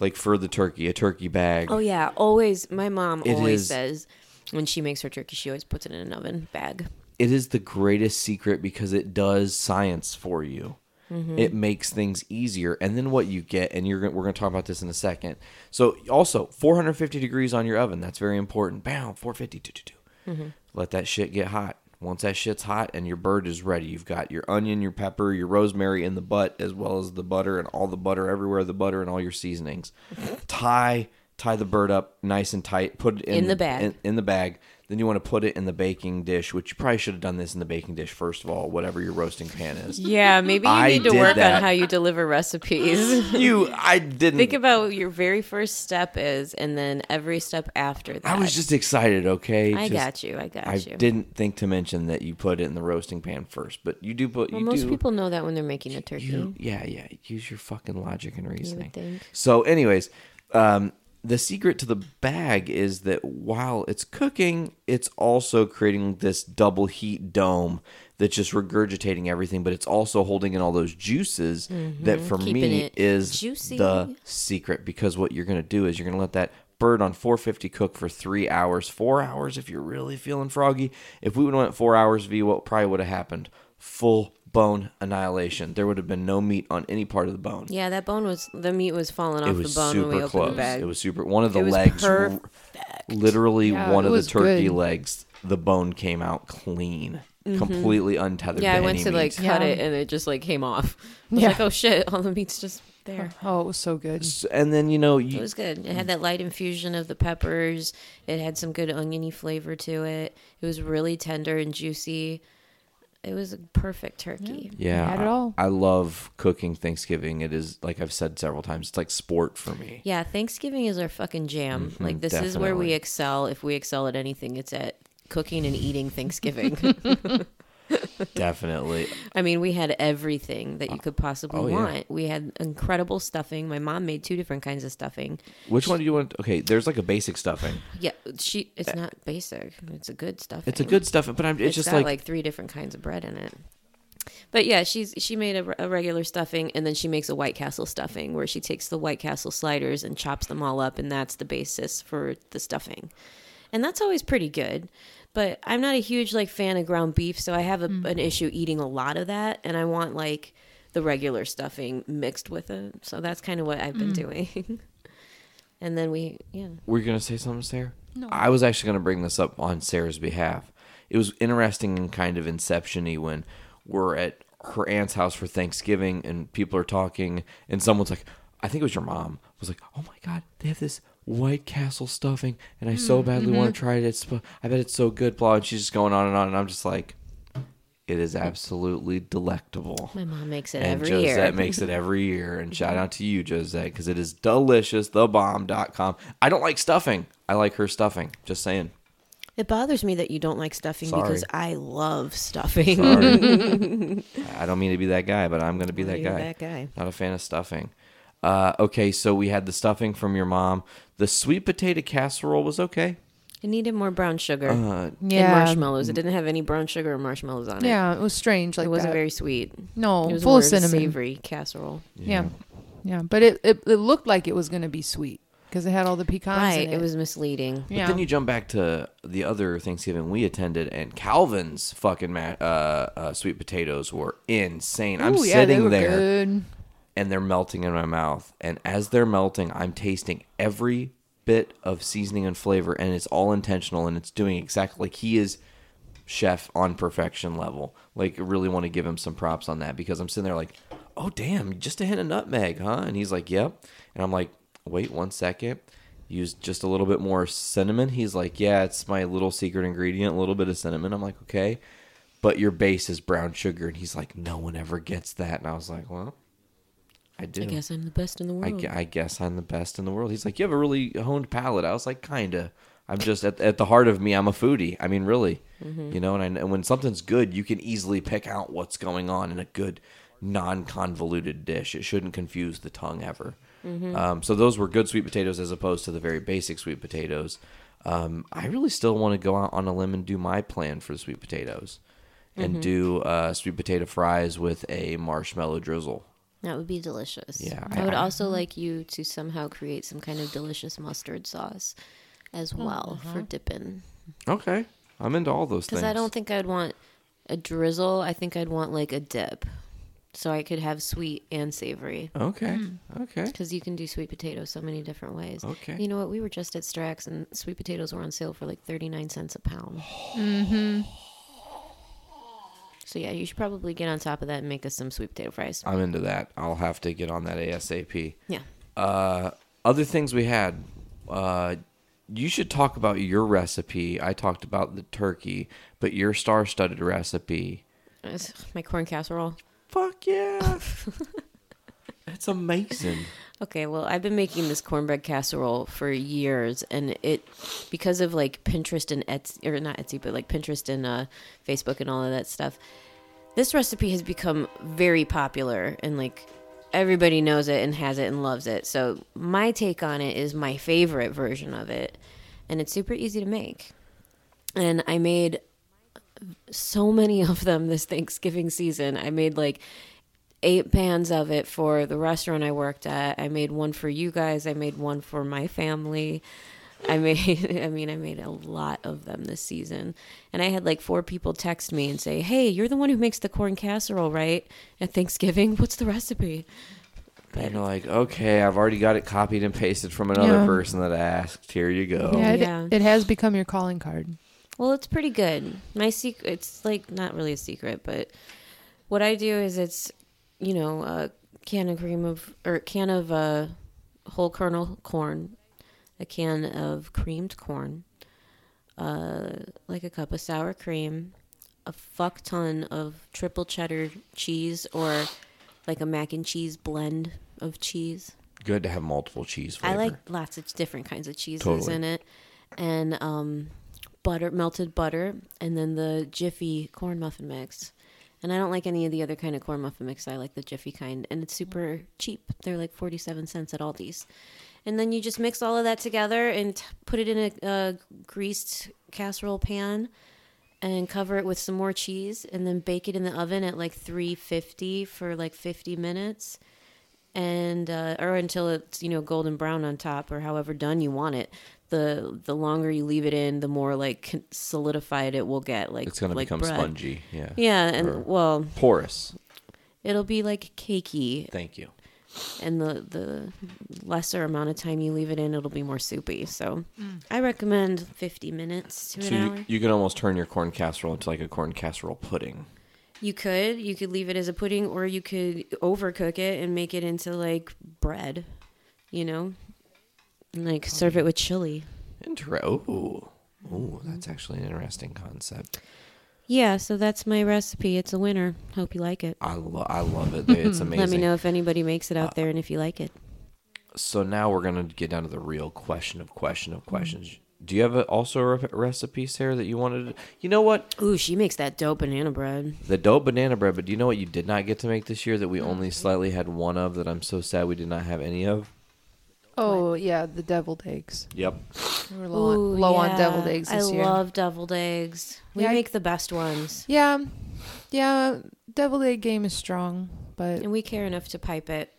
like for the turkey, a turkey bag.
Oh yeah, always. My mom
It
always
is-
says when she makes her turkey, she always puts it in an oven bag.
it is the greatest secret because it does science for you. Mm-hmm. It makes things easier. And then what you get, and you're gonna, we're going to talk about this in a second. So also 450 degrees on your oven. That's very important. Bam, 450. doo, doo, doo. Mm-hmm. Let that shit get hot. Once that shit's hot and your bird is ready, you've got your onion, your pepper, your rosemary in the butt, as well as the butter and all the butter everywhere, the butter and all your seasonings. [laughs] tie tie the bird up nice and tight. Put it in,
In the bag.
In, in the bag. Then you want to put it in the baking dish, which you probably should have done this in the baking dish first of all, whatever your roasting pan is.
Yeah, maybe you
I
need to
did
work
that.
on how you deliver recipes. [laughs]
You, I didn't.
Think about what your very first step is, and then every step after that.
I was just excited. Okay,
I
Just-
got you. I got
I
you.
didn't think to mention that you put it in the roasting pan first, but you do put.
Well,
you
most
do,
people know that when they're making a turkey.
You, yeah, yeah. Use your fucking logic and reasoning.
think.
So, anyways, um, the secret to the bag is that while it's cooking, it's also creating this double heat dome that's just regurgitating everything, but it's also holding in all those juices that for
Mm-hmm. Keeping
me is
juicy.
the secret. Because what you're going to do is you're going to let that bird on 450 cook for three hours, four hours if you're really feeling froggy. If we would have went four hours, V, what probably would have happened? Full bone annihilation. There would have been no meat on any part of the bone.
Yeah, that bone was the meat was falling
It
off
was
the bone when we
super
opened
close.
the bag.
It was super. One of the
It was
legs, r-
perfect.
literally
Yeah,
one of the turkey
good.
legs, the bone came out clean, completely untethered.
Mm-hmm. yeah,
to
I went
any
to like cut
Yeah.
it and it just like came off. [laughs] I was
Yeah.
like, oh shit, all the meat's just there.
Oh, it was so good.
And then you know
It was good. It had that light infusion of the peppers. It had some good oniony flavor to it. It was really tender and juicy. It was a perfect turkey.
yeah.
had it all.
I, I love cooking Thanksgiving. It is like I've said several times. It's like sport for me.
Yeah, Thanksgiving is our fucking jam.
Mm-hmm,
like this is where we excel. If we excel at anything, it's at cooking and eating Thanksgiving. [laughs] [laughs]
Definitely.
I mean, we had everything that you could possibly
Oh, yeah.
want. We had incredible stuffing. My mom made two different kinds of stuffing.
Which one do you want? Okay, there's like a basic stuffing.
Yeah, she. It's not basic. It's a good stuffing.
It's a good stuffing, but I'm. It's,
it's
just
got
like,
like, three different kinds of bread in it. But yeah, she's she made a, a regular stuffing, and then she makes a White Castle stuffing, where she takes the White Castle sliders and chops them all up, and that's the basis for the stuffing, and that's always pretty good. But I'm not a huge like fan of ground beef, so I have a, an mm-hmm. issue eating a lot of that, and I want like the regular stuffing mixed with it. So that's kind of what I've been mm. doing. [laughs] and then we, yeah,
Were you gonna say something, Sarah? No. I was actually gonna bring this up on Sarah's behalf. It was interesting and kind of inception-y when we're at her aunt's house for Thanksgiving and people are talking and someone's like, I think it was your mom, I was like, Oh my god, they have this White Castle stuffing and I so mm, badly mm-hmm. want to try it. It's I bet it's so good, blah and she's just going on and on and I'm just like it is absolutely delectable.
my mom makes it
And
every
Josette
year.
makes it every year. And [laughs] shout out to you, Josette, because it is delicious. Thebomb.com. I don't like stuffing. I like her stuffing. Just saying.
It bothers me that you don't like stuffing because I love stuffing.
Sorry. [laughs] I don't mean to be that guy, but I'm going to be that guy.
that guy.
Not a fan of stuffing. Uh, okay, so we had the stuffing from your mom. The sweet potato casserole was okay.
It needed more brown sugar
Uh,
and
Yeah.
marshmallows. It didn't have any brown sugar or marshmallows on it.
Yeah, it was strange. Like
it wasn't
that.
very sweet.
no
It was
full
more
of cinnamon.
savory casserole.
Yeah, yeah, but it, it it looked like it was gonna be sweet because it had all the pecans.
Right.
in
It was misleading.
But
Yeah.
then you jump back to the other Thanksgiving we attended, and Calvin's fucking ma- uh, uh, sweet potatoes were insane. I'm
Ooh, yeah, they
sitting
were
there.
Good.
And they're melting in my mouth. And as they're melting, I'm tasting every bit of seasoning and flavor, and it's all intentional, and it's doing exactly like he is chef on perfection level. Like, I really want to give him some props on that because I'm sitting there like, oh damn, just a hint of nutmeg, huh? And he's like, yep. And I'm like, wait one second. Use just a little bit more cinnamon. He's like, yeah, it's my little secret ingredient, a little bit of cinnamon. I'm like, okay. But your base is brown sugar. And he's like, no one ever gets that. And I was like, well, I do.
I guess I'm the best in the world.
gu- I guess I'm the best in the world. He's like, you have a really honed palate. I was like, kinda. I'm just at, at the heart of me. I'm a foodie. I mean, really,
Mm-hmm.
you know. And, I, and when something's good, you can easily pick out what's going on in a good, non-convoluted dish. It shouldn't confuse the tongue ever.
Mm-hmm.
Um, so those were good sweet potatoes as opposed to the very basic sweet potatoes. Um, I really still want to go out on a limb and do my plan for the sweet potatoes, and
Mm-hmm.
do uh, sweet potato fries with a marshmallow drizzle.
That would be delicious.
Yeah,
I, would
I-
also like you to somehow create some kind of delicious mustard sauce as well for dipping.
Okay, I'm into all those things.
Because I don't think I'd want a drizzle. I think I'd want like a dip. so I could have sweet and savory.
Okay.
Mm.
Okay.
Because you can do sweet potatoes so many different ways.
Okay.
You know what? We were just at Strax and sweet potatoes were on sale for like 39 cents a pound.
Mm-hmm.
So yeah, you should probably get on top of that and make us some sweet potato fries.
I'm into that. I'll have to get on that ASAP.
Yeah.
Uh, other things we had. Uh, you should talk about your recipe. I talked about the turkey, but your star-studded recipe.
It's my corn casserole.
Fuck yeah. [laughs] That's amazing.
Okay, well, I've been making this cornbread casserole for years, and it because of like Pinterest and Etsy, or not Etsy, but like Pinterest and uh, Facebook and all of that stuff. This recipe has become very popular, and like everybody knows it and has it and loves it. So my take on it is my favorite version of it, and it's super easy to make. And I made so many of them this Thanksgiving season. I made like eight pans of it for the restaurant I worked at. I made one for you guys. I made one for my family. I made, [laughs] I mean, I made a lot of them this season. And I had like four people text me and say, Hey, you're the one who makes the corn casserole, right? At Thanksgiving? [laughs] What's the recipe?
And you're like, okay, I've already got it copied and pasted from another
Yeah.
person that asked. Here you go.
Yeah, it,
Yeah.
it has become your calling card.
Well, it's pretty good. My secret, it's like not really a secret, but what I do is it's, you know, a can of cream of, or can of uh, whole kernel corn, a can of creamed corn, uh, like a cup of sour cream, a fuck ton of triple cheddar cheese or like a mac and cheese blend of cheese.
Good to have multiple cheese flavor.
I like lots of different kinds of cheeses
Totally.
in it, and um, butter, melted butter, and then the Jiffy corn muffin mix. And I don't like any of the other kind of corn muffin mix. I like the Jiffy kind, and it's super cheap. They're like forty-seven cents at Aldi's. And then you just mix all of that together and t- put it in a, a greased casserole pan, and cover it with some more cheese, and then bake it in the oven at like three fifty for like fifty minutes and uh, or until it's you know golden brown on top or however done you want it the the longer you leave it in the more like solidified it will get like
it's gonna
like
become
bread.
spongy. Yeah.
yeah
Or
and well
porous.
it'll be like cakey
Thank you.
and the the lesser amount of time you leave it in it'll be more soupy so
Mm.
i recommend 50 minutes to
So
an
you,
hour
you can almost turn your corn casserole into like a corn casserole pudding.
You could. You could leave it as a pudding, or you could overcook it and make it into like bread. You know, and like oh. serve it with chili.
Inter- oh, oh, that's actually an interesting concept.
Yeah, so that's my recipe. It's a winner. Hope you like it.
I, lo- I love it. It's amazing. [laughs]
Let me know if anybody makes it out uh, there and if you like it.
So now we're gonna get down to the real question of question of mm. questions. Do you have a, also a re- recipe, Sarah, that you wanted? To, you know what?
Ooh, she makes that dope banana bread.
The dope banana bread. But do you know what you did not get to make this year that we only slightly had one of? That I'm so sad we did not have any of.
Oh yeah, the deviled eggs.
Yep.
We were low, on,
Ooh,
low on deviled eggs this
I
year.
love deviled eggs. We
Yeah, I-
make the best ones,
Yeah, yeah. Deviled egg game is strong, but
and we care enough to pipe it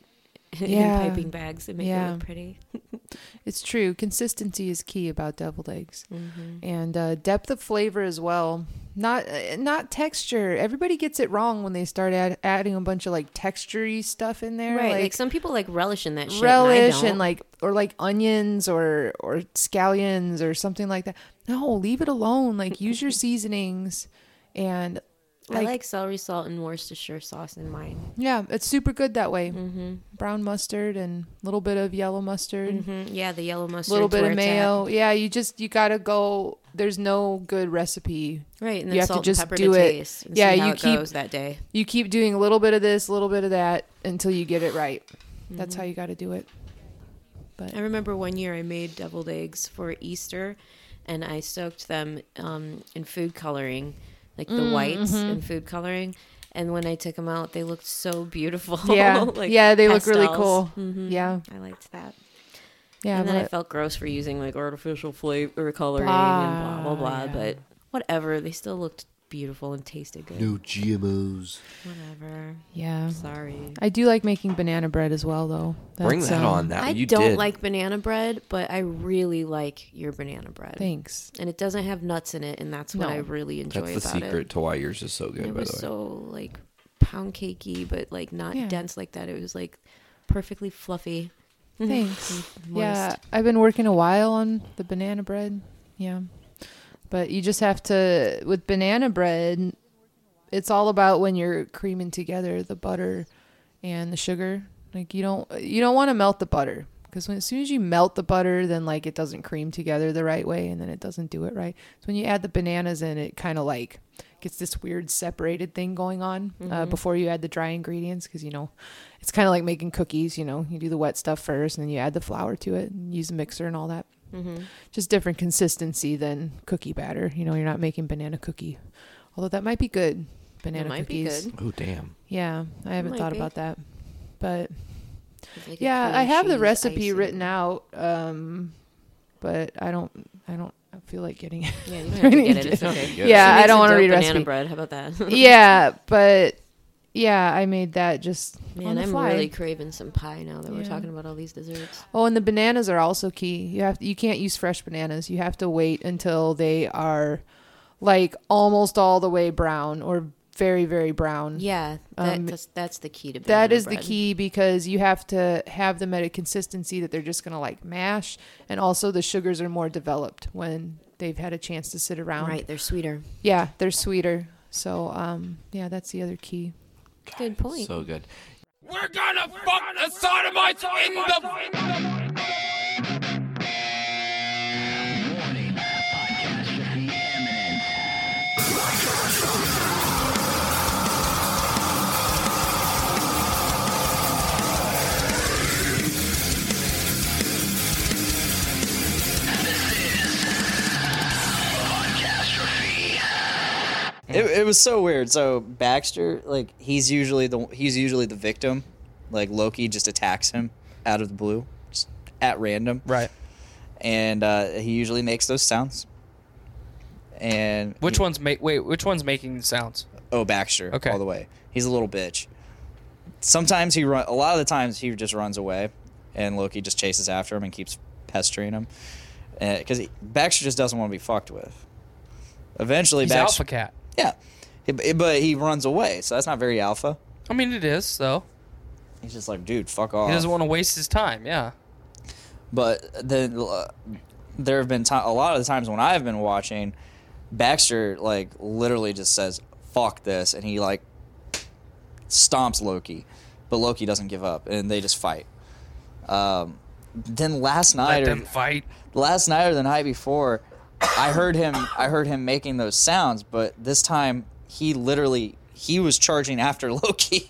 [laughs] in
Yeah.
piping bags and make it
Yeah.
look pretty. [laughs]
it's true. Consistency is key about deviled eggs,
Mm-hmm.
and uh, depth of flavor as well. Not uh, not texture. Everybody gets it wrong when they start add, adding a bunch of like textury stuff in there,
Right, like,
Like,
some people like relish in that shit.
relish
and,
and, like or like onions or or scallions or something like that. No, leave it alone. Like use your [laughs] seasonings and
I like celery salt and Worcestershire sauce in mine.
yeah, it's super good that way.
Mm-hmm.
Brown mustard and a little bit of yellow mustard.
hmm Yeah, the yellow mustard.
A little bit of mayo. Yeah, you just you gotta go. There's no good recipe.
Right, and then
you have
salt
to
and
just
pepper
do
to
it.
taste
yeah, you keep
that day.
You keep doing a little bit of this, a little bit of that until you get it right. That's
Mm-hmm.
how you got to do it. But
I remember one year I made deviled eggs for Easter, and I soaked them um, in food coloring, like the
Mm,
whites in food coloring. And when I took them out, they looked so beautiful.
Yeah, [laughs]
like
yeah, they look really cool.
Mhm.
Yeah.
I liked that.
Yeah,
and then I felt gross for using like artificial flavor coloring and blah blah blah.
yeah.
But whatever, they still looked beautiful and tasted good.
No GMOs.
Whatever.
yeah,
Sorry.
I do like making banana bread as well, though.
Bring
That's,
that
um,
on. That
I
you
don't
did.
like banana bread, but I really like your banana bread.
Thanks.
And it doesn't have nuts in it, and that's what
No.
I really enjoy
That's the
about
secret
it.
to why yours is so good.
It
by
was
the way.
so like pound cakey, but like not
Yeah.
dense like that. It was like perfectly fluffy.
Thanks. [laughs] Yeah. I've been working a while on the banana bread. Yeah. But you just have to with banana bread, it's all about when you're creaming together the butter and the sugar. Like you don't you don't want to melt the butter because when as soon as you melt the butter, then like it doesn't cream together the right way, and then it doesn't do it right. So when you add the bananas in, it kind of like gets this weird separated thing going on uh,
Mhm.
before you add the dry ingredients because you know it's kind of like making cookies. You know, you do the wet stuff first, and then you add the flour to it, and use a mixer and all that.
Mhm.
Just different consistency than cookie batter. You know, you're not making banana cookie, although that might be good. Banana
might be
cookies.
good.
Oh damn.
Yeah, I haven't thought
be.
about that, but
like,
yeah, I have the recipe
icing.
written out, um, but I don't, I don't feel like getting it.
Yeah, you [laughs] don't have to get it. It's [laughs] okay.
Get
She
it.
Yeah, I don't want to read
banana
recipe.
bread. How about that?
yeah, [laughs] but yeah, I made that just
Man, I'm
fly.
really craving some pie now that we're talking about all these desserts.
Oh, and the bananas are also key. You have you can't use fresh bananas. You have to wait until they are like almost all the way brown or very very brown.
Yeah, that,
Um,
that's, that's the key to
That is the key because you have to have them at a consistency that they're just going to like mash and also the sugars are more developed when they've had a chance to sit around.
Right, they're sweeter.
Yeah, they're sweeter. So, um yeah, that's the other key.
Good point.
So good.
We're gonna fuck the sodomites in the.
It, it was so weird. So Baxter, like he's usually the he's usually the victim. Like Loki just attacks him out of the blue, just at random,
Right.
and uh, he usually makes those sounds. And
Which one's make? Wait, which one's making the sounds?
oh Baxter,
Okay.
all the way. He's a little bitch. Sometimes he run. A lot of the times he just runs away, and Loki just chases after him and keeps pestering him, because Baxter just doesn't want to be fucked with. Eventually,
He's
Baxter.
alpha cat.
Yeah, but he runs away, so that's not very alpha.
I mean, it is though.
He's just like, dude, fuck off.
He doesn't want to waste his time. Yeah.
But then uh, there have been ti a lot of the times when I've been watching, Baxter like literally just says "fuck this" and he like stomps Loki, but Loki doesn't give up and they just fight. Um, then last night
Let
or
them fight.
last night or the night before, I heard him. I heard him making those sounds, but this time he literally he was charging after [laughs] Loki,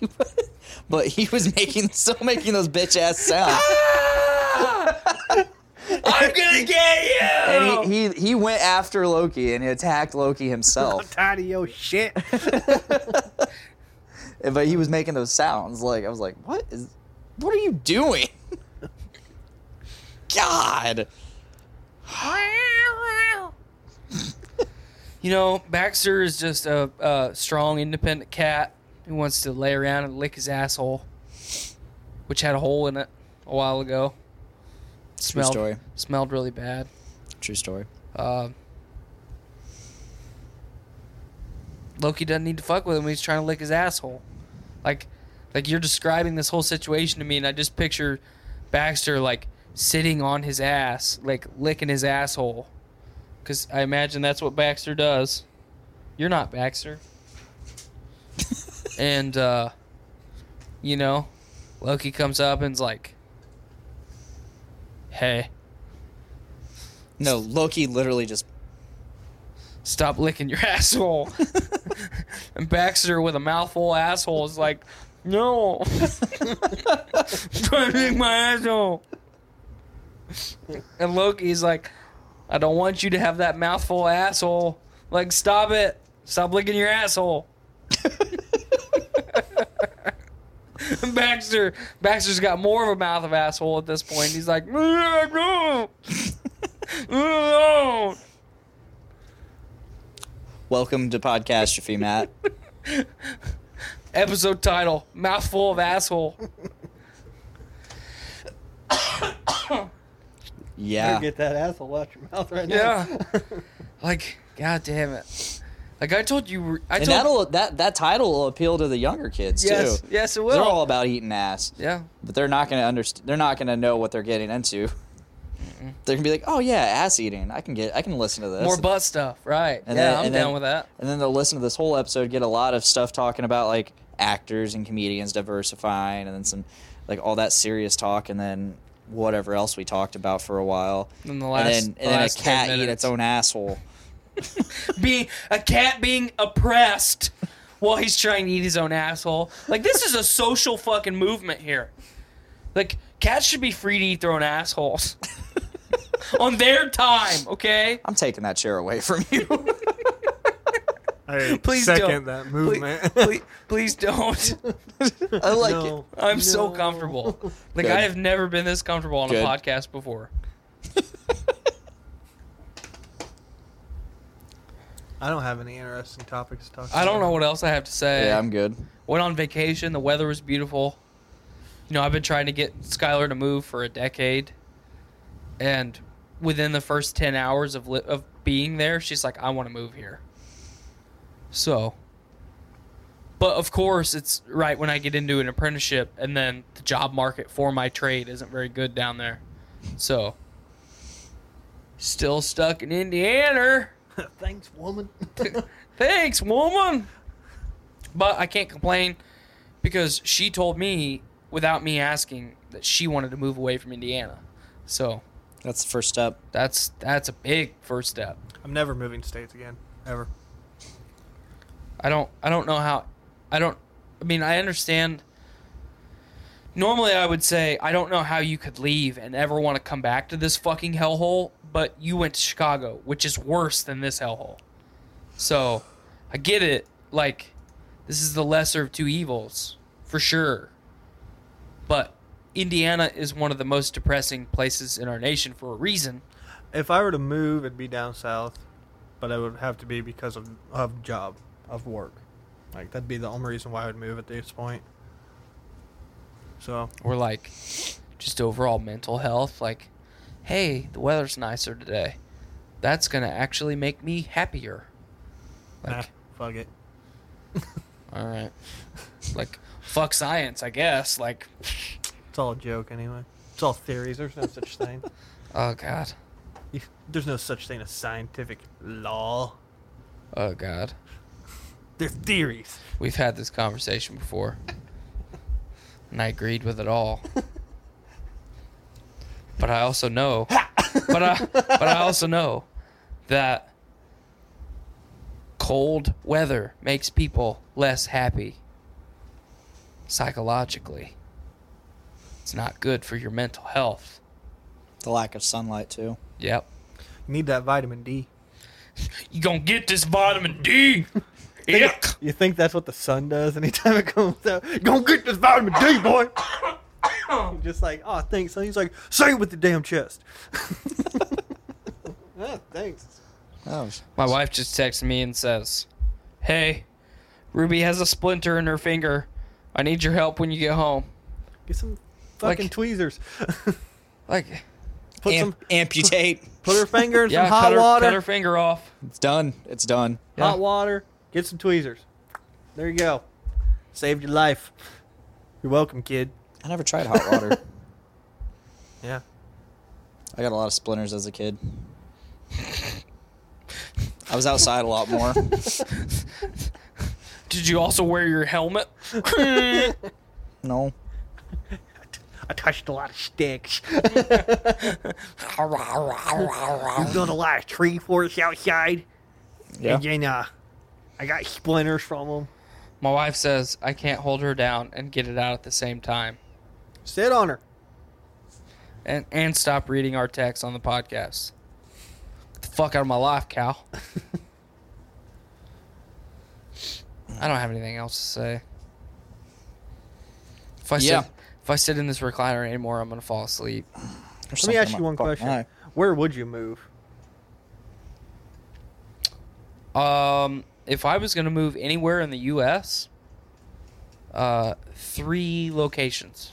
but he was making still making those bitch ass sounds. [laughs]
I'm gonna get you!
And he, he he went after Loki and he attacked Loki himself.
I'm [laughs] tired of your shit.
but he was making those sounds. Like I was like, what is, what are you doing? God. [laughs]
You know, Baxter is just a, a strong, independent cat who wants to lay around and lick his asshole, which had a hole in it a while ago. Smelled,
story.
Smelled really bad.
True story.
Uh, Loki doesn't need to fuck with him. when He's trying to lick his asshole. Like, like you're describing this whole situation to me, and I just picture Baxter like sitting on his ass, like licking his asshole. Because I imagine that's what Baxter does. You're not Baxter. [laughs] and, uh, you know, Loki comes up and's like, hey,
No, Loki literally just
stop licking your [laughs] asshole. [laughs] and Baxter with a mouthful of asshole is like, no. Don't lick my asshole. [laughs] And Loki's like, I don't want you to have that mouthful of asshole. Like, stop it. Stop licking your asshole. [laughs] Baxter, Baxter's got more of a mouth of asshole at this point. He's like, no. no.
welcome to podcast Matt.
Episode title: Mouthful of asshole. [coughs] [coughs]
Yeah.
Better get that asshole out your mouth right now.
Yeah. [laughs] like, god damn it. Like I told you, I
and
told
that'll that that title will appeal to the younger kids
Yes,
too.
yes, it
'Cause They're all about eating ass.
Yeah.
but they're not gonna understand. They're not gonna know what they're getting into. [laughs] They're gonna be like, "Oh yeah, ass eating. I can get. I can listen to this."
more butt stuff, right?
And
yeah,
then-
I'm
and
down
then-
with that.
And then they'll listen to this whole episode, get a lot of stuff talking about like actors and comedians diversifying, and then some like all that serious talk, and then whatever else we talked about for a while.
And the last-
and then,
the
then a
last 10
cat eat its own asshole. [laughs] [laughs]
being a cat being oppressed while he's trying to eat his own asshole. Like this is a social fucking movement here. Like cats should be free to eat their own assholes [laughs] on their time. Okay.
I'm taking that chair away from you.
I [laughs]
Please
second
don't.
that
Please-
movement.
Please, please don't. [laughs]
I like
No.
it.
I'm so comfortable. Like
Good.
I have never been this comfortable on
Good.
a podcast before. [laughs]
I don't have any interesting topics to talk about.
I don't know what else I have to say.
Yeah, I'm good.
Went on vacation. The weather was beautiful. You know, I've been trying to get Skylar to move for a decade, and within the first ten hours of li- of being there, she's like, "I want to move here." So, but of course, it's right when I get into an apprenticeship, and then the job market for my trade isn't very good down there. So, still stuck in Indiana. [laughs]
Thanks, woman. [laughs]
Thanks, woman. But I can't complain because she told me without me asking that she wanted to move away from Indiana. So
That's the first step.
that's that's a big first step.
I'm never moving states again. Ever.
I don't I don't know how I don't I mean I understand normally I would say I don't know how you could leave and ever want to come back to this fucking hellhole, but you went to Chicago, which is worse than this hellhole. So, I get it. Like this is the lesser of two evils, for sure. But Indiana is one of the most depressing places in our nation for a reason.
If I were to move, it'd be down south, but it would have to be because of of job, of work. Like that'd be the only reason why I would move at this point. So
Or like just overall mental health like hey, the weather's nicer today. That's to actually make me happier. Like
nah, fuck it. [laughs]
all right. like fuck science, I guess. Like
It's all a joke anyway. It's all theories. There's no such [laughs] thing.
oh god.
There's no such thing as scientific law.
Oh god.
They're theories.
We've had this conversation before. and I agreed with it all. But I also know but I but I also know that cold weather makes people less happy psychologically. It's not good for your mental health.
The lack of sunlight too.
Yep.
You need that vitamin D.
You gonna get this vitamin D.
Think-
Yuck.
You think that's what the sun does anytime it comes out? Gonna get this vitamin D, boy. You're [coughs] just like, oh, thanks. son." He's like, say it with the damn chest. [laughs] oh, thanks.
Oh,
My wife just texts me and says, "Hey, Ruby has a splinter in her finger. I need your help when you get home."
Get some fucking
Like-
tweezers. [laughs]
Like,
Put some,
amputate.
put her finger in [laughs]
yeah,
some hot
cut her,
water.
cut her finger off.
It's done. It's done.
Yeah.
Hot water. Get some tweezers. There you go. Saved your life. You're welcome, kid.
I never tried hot water. [laughs]
Yeah.
I got a lot of splinters as a kid. I was outside a lot more.
Did you also wear your helmet? [laughs]
No.
I touched a lot of sticks. [laughs] you built a lot of tree forts outside.
Yeah.
And then uh, I got splinters from them.
My wife says I can't hold her down and get it out at the same time,
Sit on her.
and and stop reading our text on the podcast. Get the fuck out of my life, Cal. [laughs] I don't have anything else to say. If I
Yeah.
sit, if I sit in this recliner anymore, I'm gonna fall asleep.
Let me ask you one question.
eye.
Where would you move?
Um, if I was gonna move anywhere in the U.S., uh, three locations.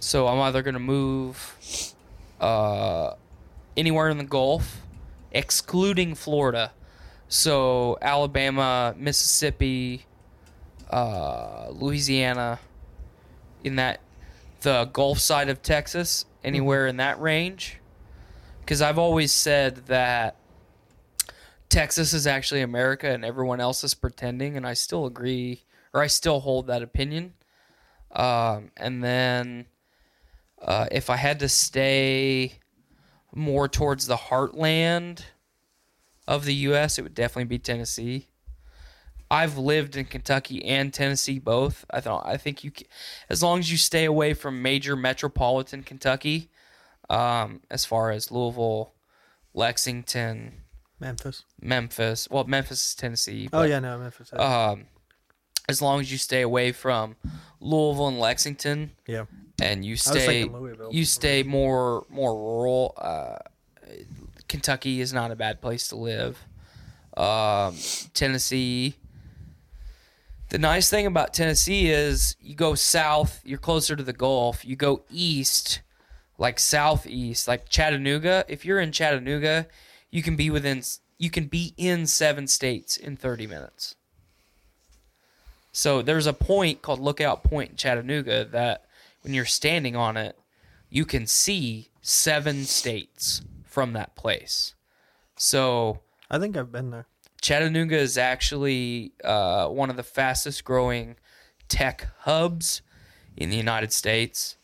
So I'm either gonna move, uh, anywhere in the Gulf, excluding Florida, So Alabama, Mississippi, uh, Louisiana, in that the Gulf side of Texas, anywhere in that range. Because I've always said that Texas is actually America and everyone else is pretending, and I still agree, or I still hold that opinion. Um, and then uh, if I had to stay more towards the heartland of the U.S., it would definitely be Tennessee. I've lived in Kentucky and Tennessee both. I thought I think you, as long as you stay away from major metropolitan Kentucky, um, as far as Louisville, Lexington,
Memphis.
Memphis. Well, Memphis is Tennessee.
Oh, yeah, no, Memphis is.
Um, as long as you stay away from Louisville and Lexington.
Yeah.
And you stay
Louisville.
you stay more more rural. Uh, Kentucky is not a bad place to live. Um, Tennessee. The nice thing about Tennessee is you go south, you're closer to the Gulf. You go east, like southeast, like Chattanooga. If you're in Chattanooga, you can be within you can be in seven states in 30 minutes. So there's a point called Lookout Point in Chattanooga that when you're standing on it, you can see seven states from that place. So
I think I've been there.
Chattanooga is actually uh, one of the fastest growing tech hubs in the United States.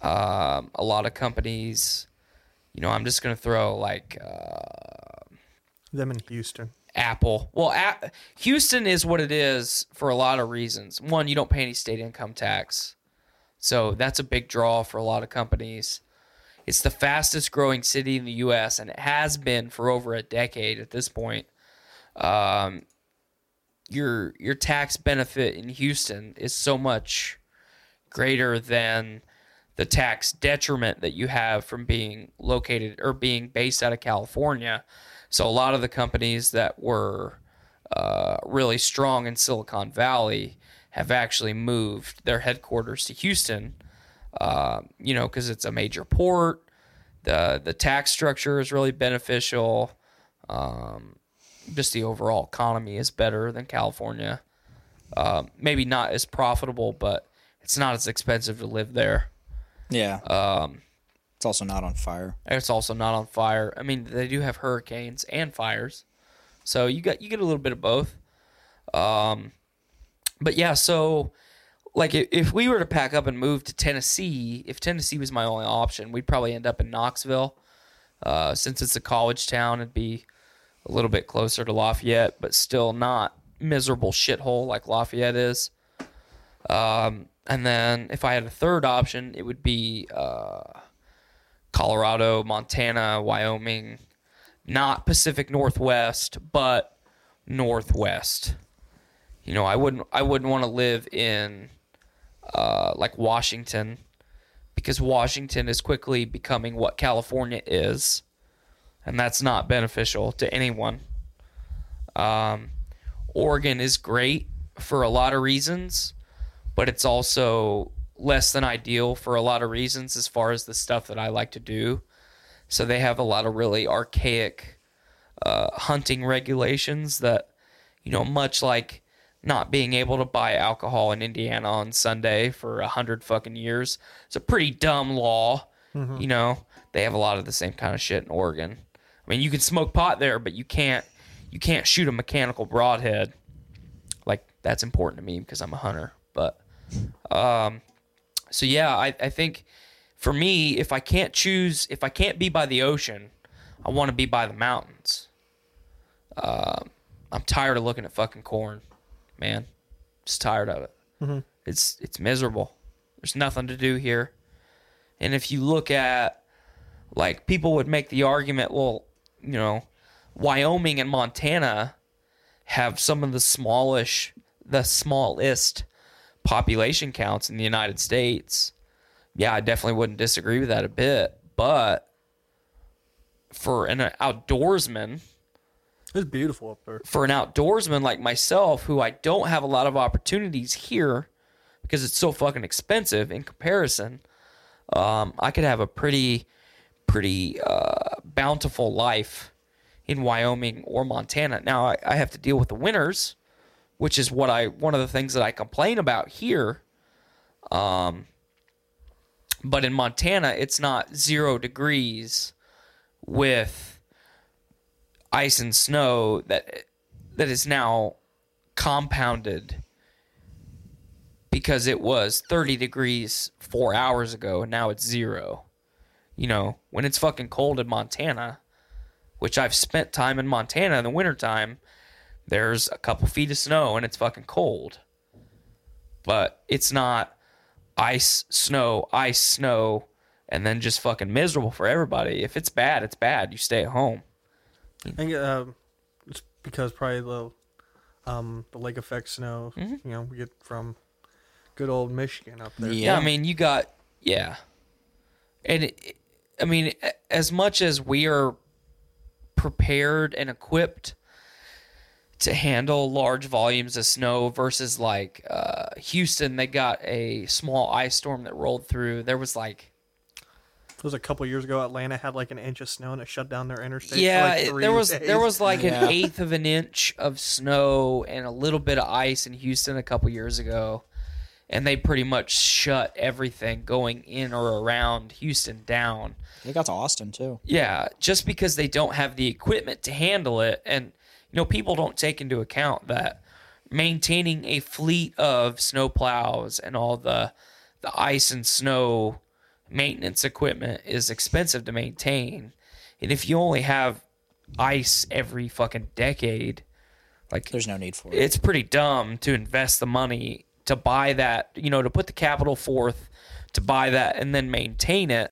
Um, a lot of companies, you know, I'm just going to throw like uh,
Them in Houston.
Apple. Well, a- Houston is what it is for a lot of reasons. One, you don't pay any state income tax. So that's a big draw for a lot of companies. It's the fastest growing city in the U.S., and it has been for over a decade at this point. Um, your your tax benefit in Houston is so much greater than the tax detriment that you have from being located or being based out of California. So a lot of the companies that were uh, really strong in Silicon Valley have actually moved their headquarters to Houston. Uh, you know, because it's a major port. the The tax structure is really beneficial. Um, just the overall economy is better than California. Um, maybe not as profitable, but it's not as expensive to live there.
Yeah.
Um,
it's also not on fire.
It's also not on fire. I mean, they do have hurricanes and fires, so you got you get a little bit of both. Um, but yeah, so like if, we were to pack up and move to Tennessee, if Tennessee was my only option, we'd probably end up in Knoxville. Uh, since it's a college town, it'd be a little bit closer to Lafayette, but still not miserable shithole like Lafayette is. Um, and then if I had a third option, it would be uh, Colorado, Montana, Wyoming, not Pacific Northwest, but Northwest. You know, I wouldn't I wouldn't want to live in uh, like Washington because Washington is quickly becoming what California is, and that's not beneficial to anyone. Um, Oregon is great for a lot of reasons, but it's also less than ideal for a lot of reasons as far as the stuff that I like to do. So they have a lot of really archaic uh, hunting regulations that, you know, much like not being able to buy alcohol in Indiana on Sunday for a hundred fucking years. It's a pretty dumb law.
Mhm.
You know, they have a lot of the same kind of shit in Oregon. I mean, you can smoke pot there, but you can't you can't shoot a mechanical broadhead. Like that's important to me because I'm a hunter. But um, so yeah, I, I think for me, if I can't choose, if I can't be by the ocean, I want to be by the mountains. Um, I'm tired of looking at fucking corn, man. Just tired of it.
Mhm.
It's it's miserable. There's nothing to do here. And if you look at like people would make the argument, well, you know, Wyoming and Montana have some of the smallish the smallest population counts in the United States. Yeah, I definitely wouldn't disagree with that a bit, but for an outdoorsman,
It's beautiful up there.
for an outdoorsman like myself who I don't have a lot of opportunities here because it's so fucking expensive in comparison, um, I could have a pretty, pretty uh, bountiful life in Wyoming or Montana. Now I, I have to deal with the winters, which is what I one of the things that I complain about here. Um, but in Montana, it's not zero degrees with ice and snow that that is now compounded because it was 30 degrees four hours ago and now it's zero. You know, when it's fucking cold in Montana, which I've spent time in Montana in the wintertime, there's a couple feet of snow and it's fucking cold. But it's not ice, snow, ice, snow, and then just fucking miserable for everybody. If it's bad, it's bad. You stay at home.
I think uh, it's because probably the um, the lake effect snow. You know, we get from good old Michigan up there.
Yeah, I mean, you got yeah, and it, I mean, as much as we are prepared and equipped to handle large volumes of snow versus like uh, Houston, they got a small ice storm that rolled through. There was like
It was a couple years ago. Atlanta had like an inch of snow and it shut down their interstate.
yeah,
for like three
there was
days.
there was like
Yeah.
an eighth of an inch of snow and a little bit of ice in Houston a couple years ago, and they pretty much shut everything going in or around Houston down.
They got to Austin too.
Yeah, just because they don't have the equipment to handle it. And, you know, people don't take into account that maintaining a fleet of snow plows and all the the ice and snow maintenance equipment is expensive to maintain. And if you only have ice every fucking decade, like
There's no need for it.
it's pretty dumb to invest the money to buy that, you know, to put the capital forth to buy that and then maintain it.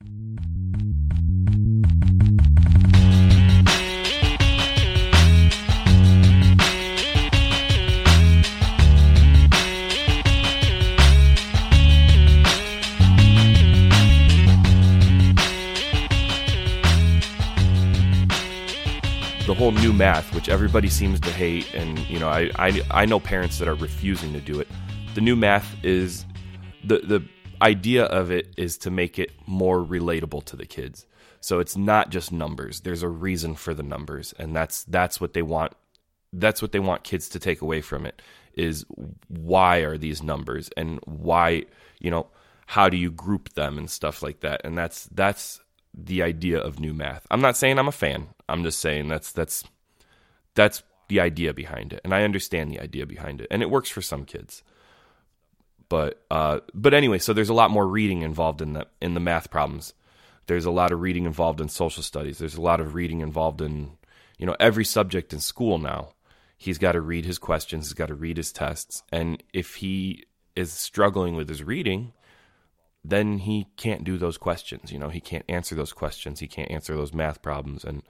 The whole new math, which everybody seems to hate, and you know, I, I I know parents that are refusing to do it. The new math is the the idea of it is to make it more relatable to the kids. So it's not just numbers. There's a reason for the numbers, and that's that's what they want. That's what they want kids to take away from it is why are these numbers and why you know how do you group them and stuff like that. And that's that's the idea of new math. I'm not saying I'm a fan. I'm just saying that's that's that's the idea behind it, and I understand the idea behind it, and it works for some kids. But uh, but anyway, so there's a lot more reading involved in the in the math problems. There's a lot of reading involved in social studies. There's a lot of reading involved in you know every subject in school now. He's got to read his questions. He's got to read his tests, and if he is struggling with his reading, then he can't do those questions. You know, he can't answer those questions. He can't answer those math problems, and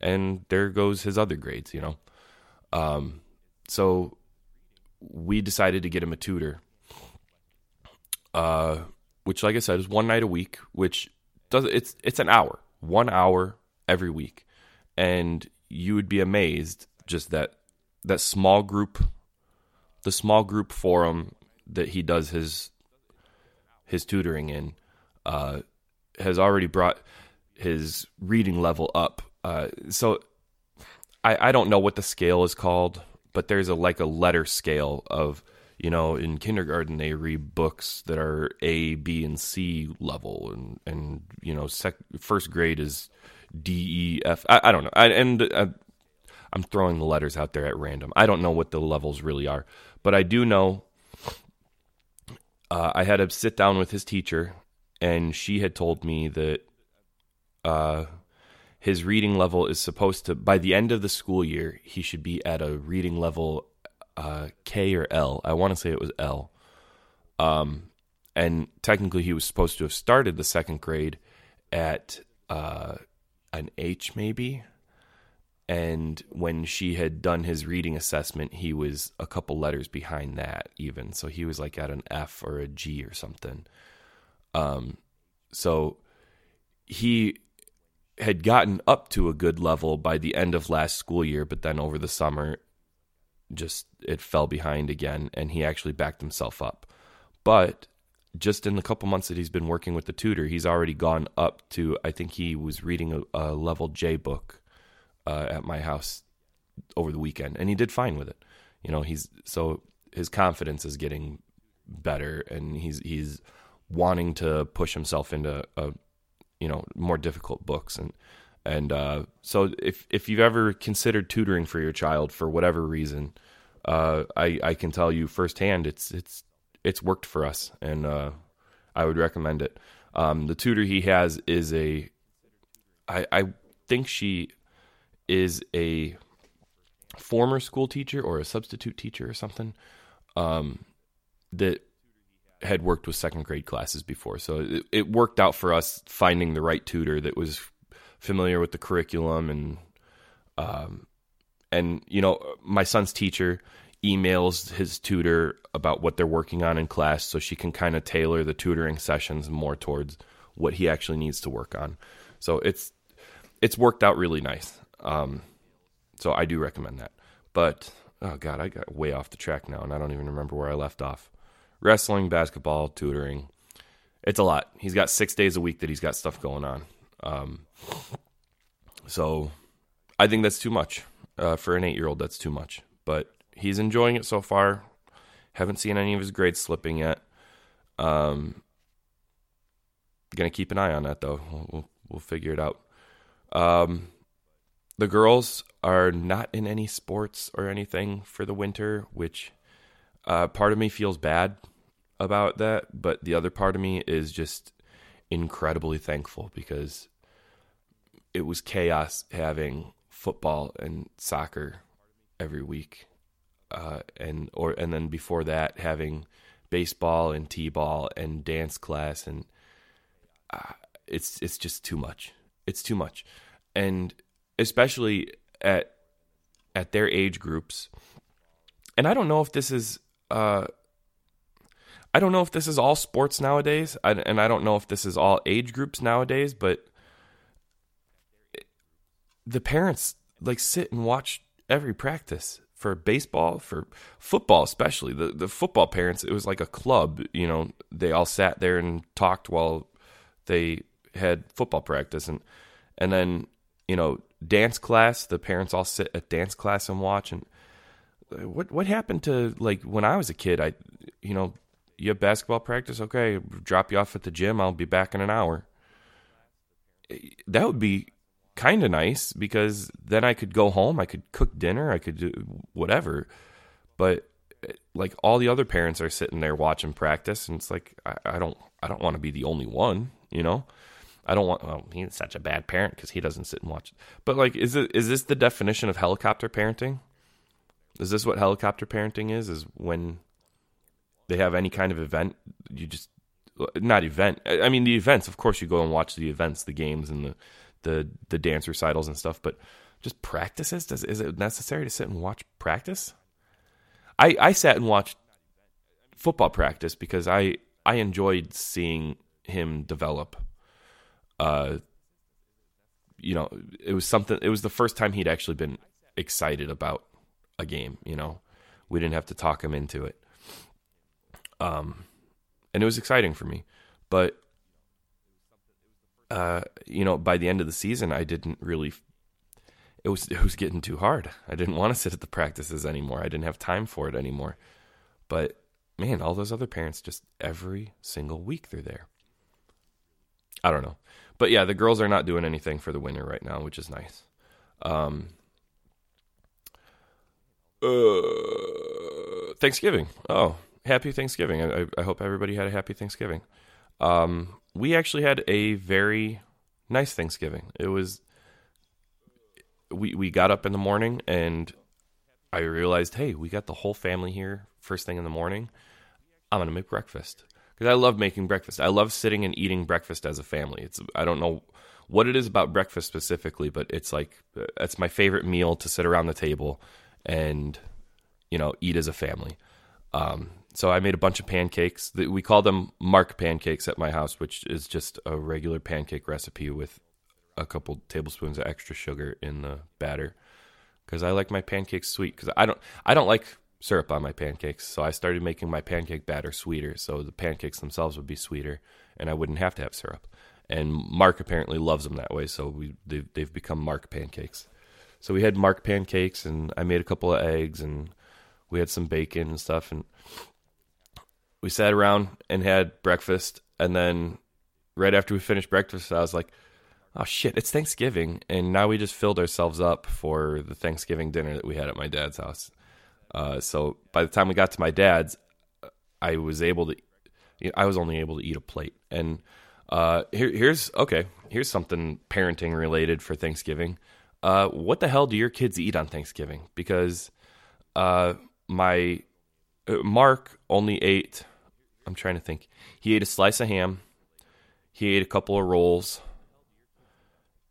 and there goes his other grades. You know, um, so we decided to get him a tutor, uh, which, like I said, is one night a week. Which does it's it's an hour, one hour every week, and you would be amazed just that that small group, the small group forum that he does his his tutoring in uh, has already brought his reading level up. Uh, so I, I don't know what the scale is called, but there's a like a letter scale of you know in kindergarten they read books that are A, B, and C level, and and you know sec- first grade is D, E, F. I, I don't know. I, and uh, I'm throwing the letters out there at random. I don't know what the levels really are, but I do know uh, I had to sit down with his teacher, and she had told me that uh, his reading level is supposed to, by the end of the school year, he should be at a reading level uh, K or L. I want to say it was L. Um, and technically, he was supposed to have started the second grade at uh, an H, maybe. And when she had done his reading assessment, he was a couple letters behind that, even. So he was like at an F or a G or something. Um, so he had gotten up to a good level by the end of last school year, but then over the summer, just it fell behind again, and he actually backed himself up. But just in the couple months that he's been working with the tutor, he's already gone up to, I think he was reading a, a level J book uh, at my house over the weekend, and he did fine with it. You know, he's so his confidence is getting better, and he's he's wanting to push himself into a you know more difficult books and and uh, so if if you've ever considered tutoring for your child for whatever reason, uh, I I can tell you firsthand it's it's it's worked for us, and uh, I would recommend it. Um, the tutor he has is a, I I think she is a former school teacher or a substitute teacher or something, um, that had worked with second grade classes before. So it, it worked out for us finding the right tutor that was familiar with the curriculum and um, and you know my son's teacher emails his tutor about what they're working on in class so she can kind of tailor the tutoring sessions more towards what he actually needs to work on so it's it's worked out really nice um, so i do recommend that but oh god i got way off the track now and i don't even remember where i left off wrestling basketball tutoring it's a lot he's got six days a week that he's got stuff going on um, so I think that's too much uh, for an eight year old. That's too much, but he's enjoying it so far. Haven't seen any of his grades slipping yet. Um, gonna keep an eye on that though. We'll, we'll, we'll figure it out. Um, the girls are not in any sports or anything for the winter, which uh, part of me feels bad about that, but the other part of me is just incredibly thankful because it was chaos having football and soccer every week, uh, and or and then before that having baseball and t-ball and dance class and uh, it's it's just too much. It's too much, and especially at at their age groups. And I don't know if this is uh, I don't know if this is all sports nowadays, and I don't know if this is all age groups nowadays, but the parents like sit and watch every practice for baseball, for football especially. The the football parents, it was like a club, you know, they all sat there and talked while they had football practice and and then, you know, dance class, the parents all sit at dance class and watch and what what happened to like when I was a kid, I you know, you have basketball practice? Okay, drop you off at the gym. I'll be back in an hour. That would be kind of nice because then I could go home. I could cook dinner. I could do whatever. But like all the other parents are sitting there watching practice, and it's like I, I don't I don't want to be the only one. You know, I don't want. Well, he's such a bad parent because he doesn't sit and watch. But like, is it is this the definition of helicopter parenting? Is this what helicopter parenting is? Is when they have any kind of event, you just not event. I mean, the events. Of course, you go and watch the events, the games, and the the the dance recitals and stuff. But just practices. Does is it necessary to sit and watch practice? I I sat and watched football practice because I I enjoyed seeing him develop. Uh, you know, it was something. It was the first time he'd actually been excited about a game. You know, we didn't have to talk him into it. Um, and it was exciting for me, but uh, you know, by the end of the season, I didn't really. It was it was getting too hard. I didn't want to sit at the practices anymore. I didn't have time for it anymore. But man, all those other parents just every single week they're there. I don't know, but yeah, the girls are not doing anything for the winter right now, which is nice. Um, uh, Thanksgiving. Oh, happy Thanksgiving. I, I hope everybody had a happy Thanksgiving. Um, we actually had a very nice Thanksgiving. It was we we got up in the morning and I realized, hey, we got the whole family here first thing in the morning. I'm gonna make breakfast because I love making breakfast. I love sitting and eating breakfast as a family. It's I don't know what it is about breakfast specifically, but it's like it's my favorite meal to sit around the table and you know eat as a family. Um, so I made a bunch of pancakes. We call them Mark pancakes at my house, which is just a regular pancake recipe with a couple tablespoons of extra sugar in the batter because I like my pancakes sweet. Because I don't, I don't like syrup on my pancakes, so I started making my pancake batter sweeter, so the pancakes themselves would be sweeter, and I wouldn't have to have syrup. And Mark apparently loves them that way, so we they've, they've become Mark pancakes. So we had Mark pancakes, and I made a couple of eggs, and we had some bacon and stuff, and we sat around and had breakfast, and then right after we finished breakfast, I was like, "Oh shit, it's Thanksgiving," and now we just filled ourselves up for the Thanksgiving dinner that we had at my dad's house. Uh, so by the time we got to my dad's, I was able to, I was only able to eat a plate, and uh, here, here's okay. Here's something parenting related for Thanksgiving. Uh, what the hell do your kids eat on Thanksgiving? Because uh, my uh, Mark only ate. I'm trying to think. He ate a slice of ham. He ate a couple of rolls,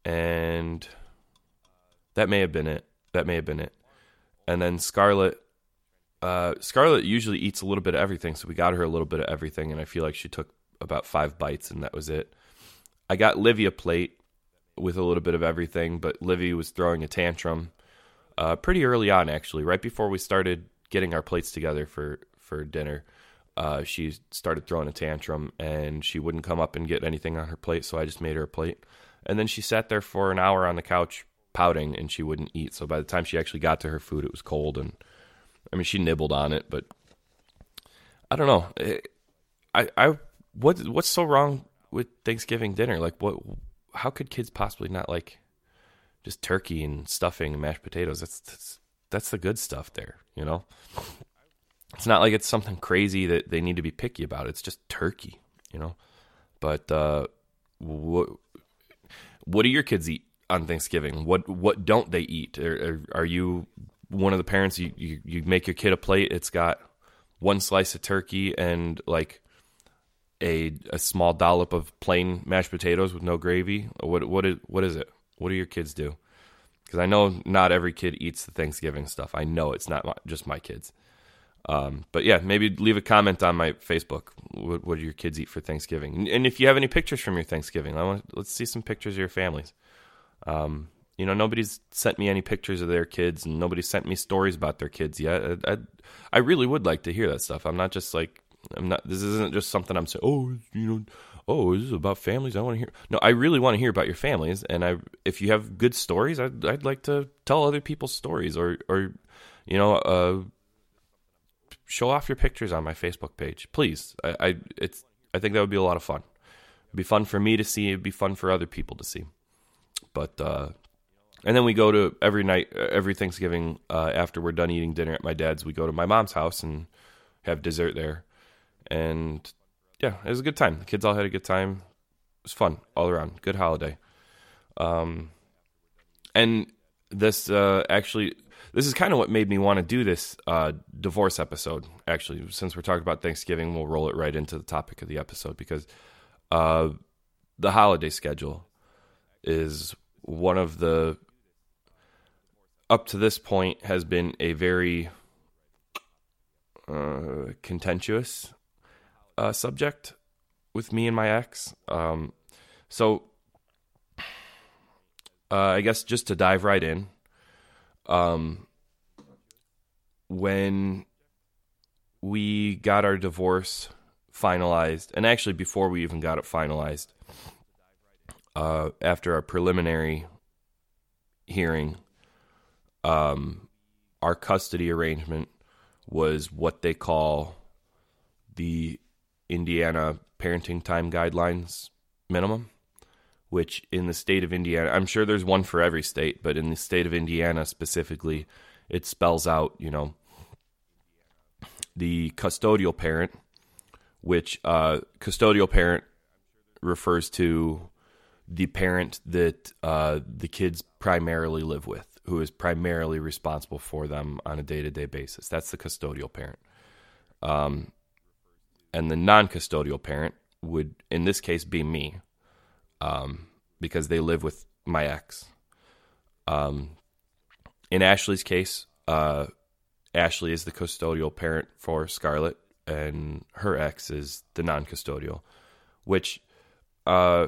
and that may have been it. That may have been it. And then Scarlett, uh, Scarlett usually eats a little bit of everything, so we got her a little bit of everything, and I feel like she took about five bites, and that was it. I got Livy a plate with a little bit of everything, but Livy was throwing a tantrum uh, pretty early on, actually, right before we started getting our plates together for for dinner. Uh, she started throwing a tantrum, and she wouldn't come up and get anything on her plate, so I just made her a plate. And then she sat there for an hour on the couch pouting, and she wouldn't eat. So by the time she actually got to her food, it was cold, and I mean she nibbled on it, but I don't know. I I what what's so wrong with Thanksgiving dinner? Like what? How could kids possibly not like just turkey and stuffing and mashed potatoes? That's that's, that's the good stuff there, you know. It's not like it's something crazy that they need to be picky about. It's just turkey, you know. But uh, what what do your kids eat on Thanksgiving? What what don't they eat? Are, are, are you one of the parents? You, you you make your kid a plate. It's got one slice of turkey and like a a small dollop of plain mashed potatoes with no gravy? What what is what is it? What do your kids do? Because I know not every kid eats the Thanksgiving stuff. I know it's not my, just my kids. Um, but yeah, maybe leave a comment on my Facebook. What, what do your kids eat for Thanksgiving? And if you have any pictures from your Thanksgiving, I want let's see some pictures of your families. Um, you know, nobody's sent me any pictures of their kids, and nobody's sent me stories about their kids yet. I, I, I really would like to hear that stuff. I'm not just like I'm not. This isn't just something I'm saying. Oh, you know, oh, this is about families. I want to hear. No, I really want to hear about your families, and I, if you have good stories, I'd, I'd like to tell other people's stories, or, or, you know, uh, show off your pictures on my Facebook page, please. I, I, it's, I think that would be a lot of fun. It'd be fun for me to see. It'd be fun for other people to see. But, uh, and then we go to every night, every Thanksgiving uh, after we're done eating dinner at my dad's. We go to my mom's house and have dessert there, and yeah, it was a good time. The kids all had a good time. It was fun all around. Good holiday. Um, and this uh, actually, this is kind of what made me want to do this uh, divorce episode. Actually, since we're talking about Thanksgiving, we'll roll it right into the topic of the episode because uh, the holiday schedule is one of the up to this point has been a very uh, contentious uh, subject with me and my ex. Um, so, uh, I guess just to dive right in, um, when we got our divorce finalized, and actually before we even got it finalized, uh, after our preliminary hearing, um, our custody arrangement was what they call the Indiana parenting time guidelines minimum, which in the state of Indiana, I'm sure there's one for every state, but in the state of Indiana specifically, it spells out, you know, the custodial parent, which uh, custodial parent refers to the parent that uh, the kids primarily live with, who is primarily responsible for them on a day to day basis. That's the custodial parent. Um, and the non custodial parent would, in this case, be me, um, because they live with my ex. Um, in Ashley's case, uh, Ashley is the custodial parent for Scarlett, and her ex is the non custodial, which uh,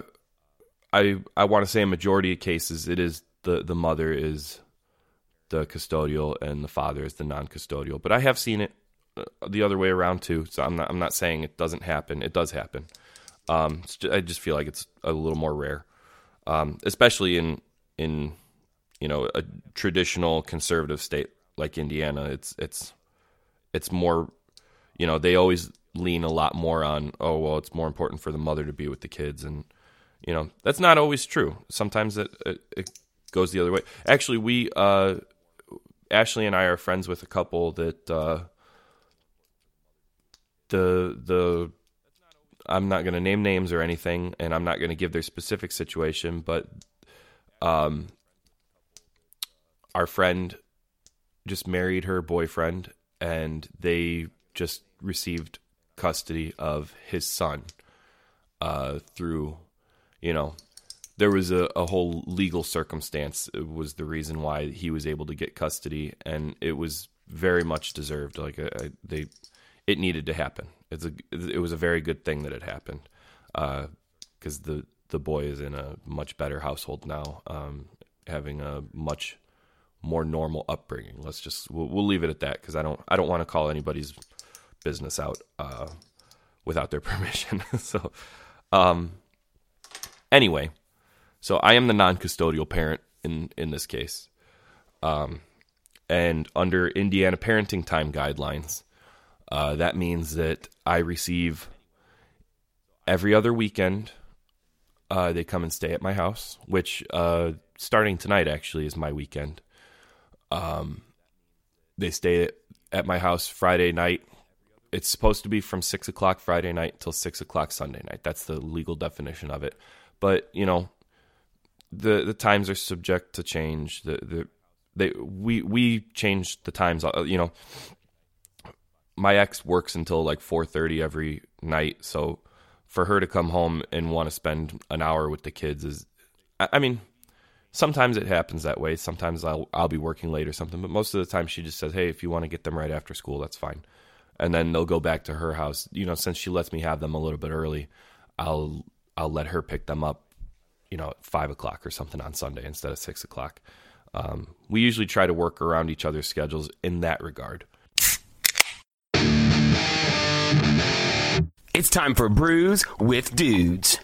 I I want to say in majority of cases it is the the mother is the custodial and the father is the non custodial. But I have seen it uh, the other way around too. So I'm not I'm not saying it doesn't happen. It does happen. Um, just, I just feel like it's a little more rare, um, especially in in you know a traditional conservative state like Indiana. It's it's it's more you know they always lean a lot more on oh well it's more important for the mother to be with the kids and you know that's not always true. Sometimes it it, it goes the other way. Actually, we uh, Ashley and I are friends with a couple that uh, the the I'm not going to name names or anything, and I'm not going to give their specific situation, but um, our friend just married her boyfriend, and they just received custody of his son uh, through, you know, there was a, a whole legal circumstance it was the reason why he was able to get custody, and it was very much deserved. Like I, they, it needed to happen. It's a, it was a very good thing that it happened, because the the boy is in a much better household now, um, having a much more normal upbringing. Let's just we'll, we'll leave it at that because I don't I don't want to call anybody's business out uh, without their [laughs] permission. so, um, anyway, so I am the non-custodial parent in in this case, um, and under Indiana parenting time guidelines, uh, that means that I receive every other weekend. Uh, they come and stay at my house, which uh, starting tonight actually is my weekend. Um, they stay at, my house Friday night. It's supposed to be from six o'clock Friday night till six o'clock Sunday night. That's the legal definition of it. But you know, the the times are subject to change. The the they we we change the times. uh, You know, my ex works until like four thirty every night, so for her to come home and want to spend an hour with the kids is, I, I mean, sometimes it happens that way. Sometimes I'll I'll be working late or something, but most of the time she just says, "Hey, if you want to get them right after school, that's fine." And then they'll go back to her house. You know, since she lets me have them a little bit early, I'll I'll let her pick them up. You know, at five o'clock or something on Sunday instead of six o'clock. Um, we usually try to work around each other's schedules in that regard.
It's time for Brews with Dudes.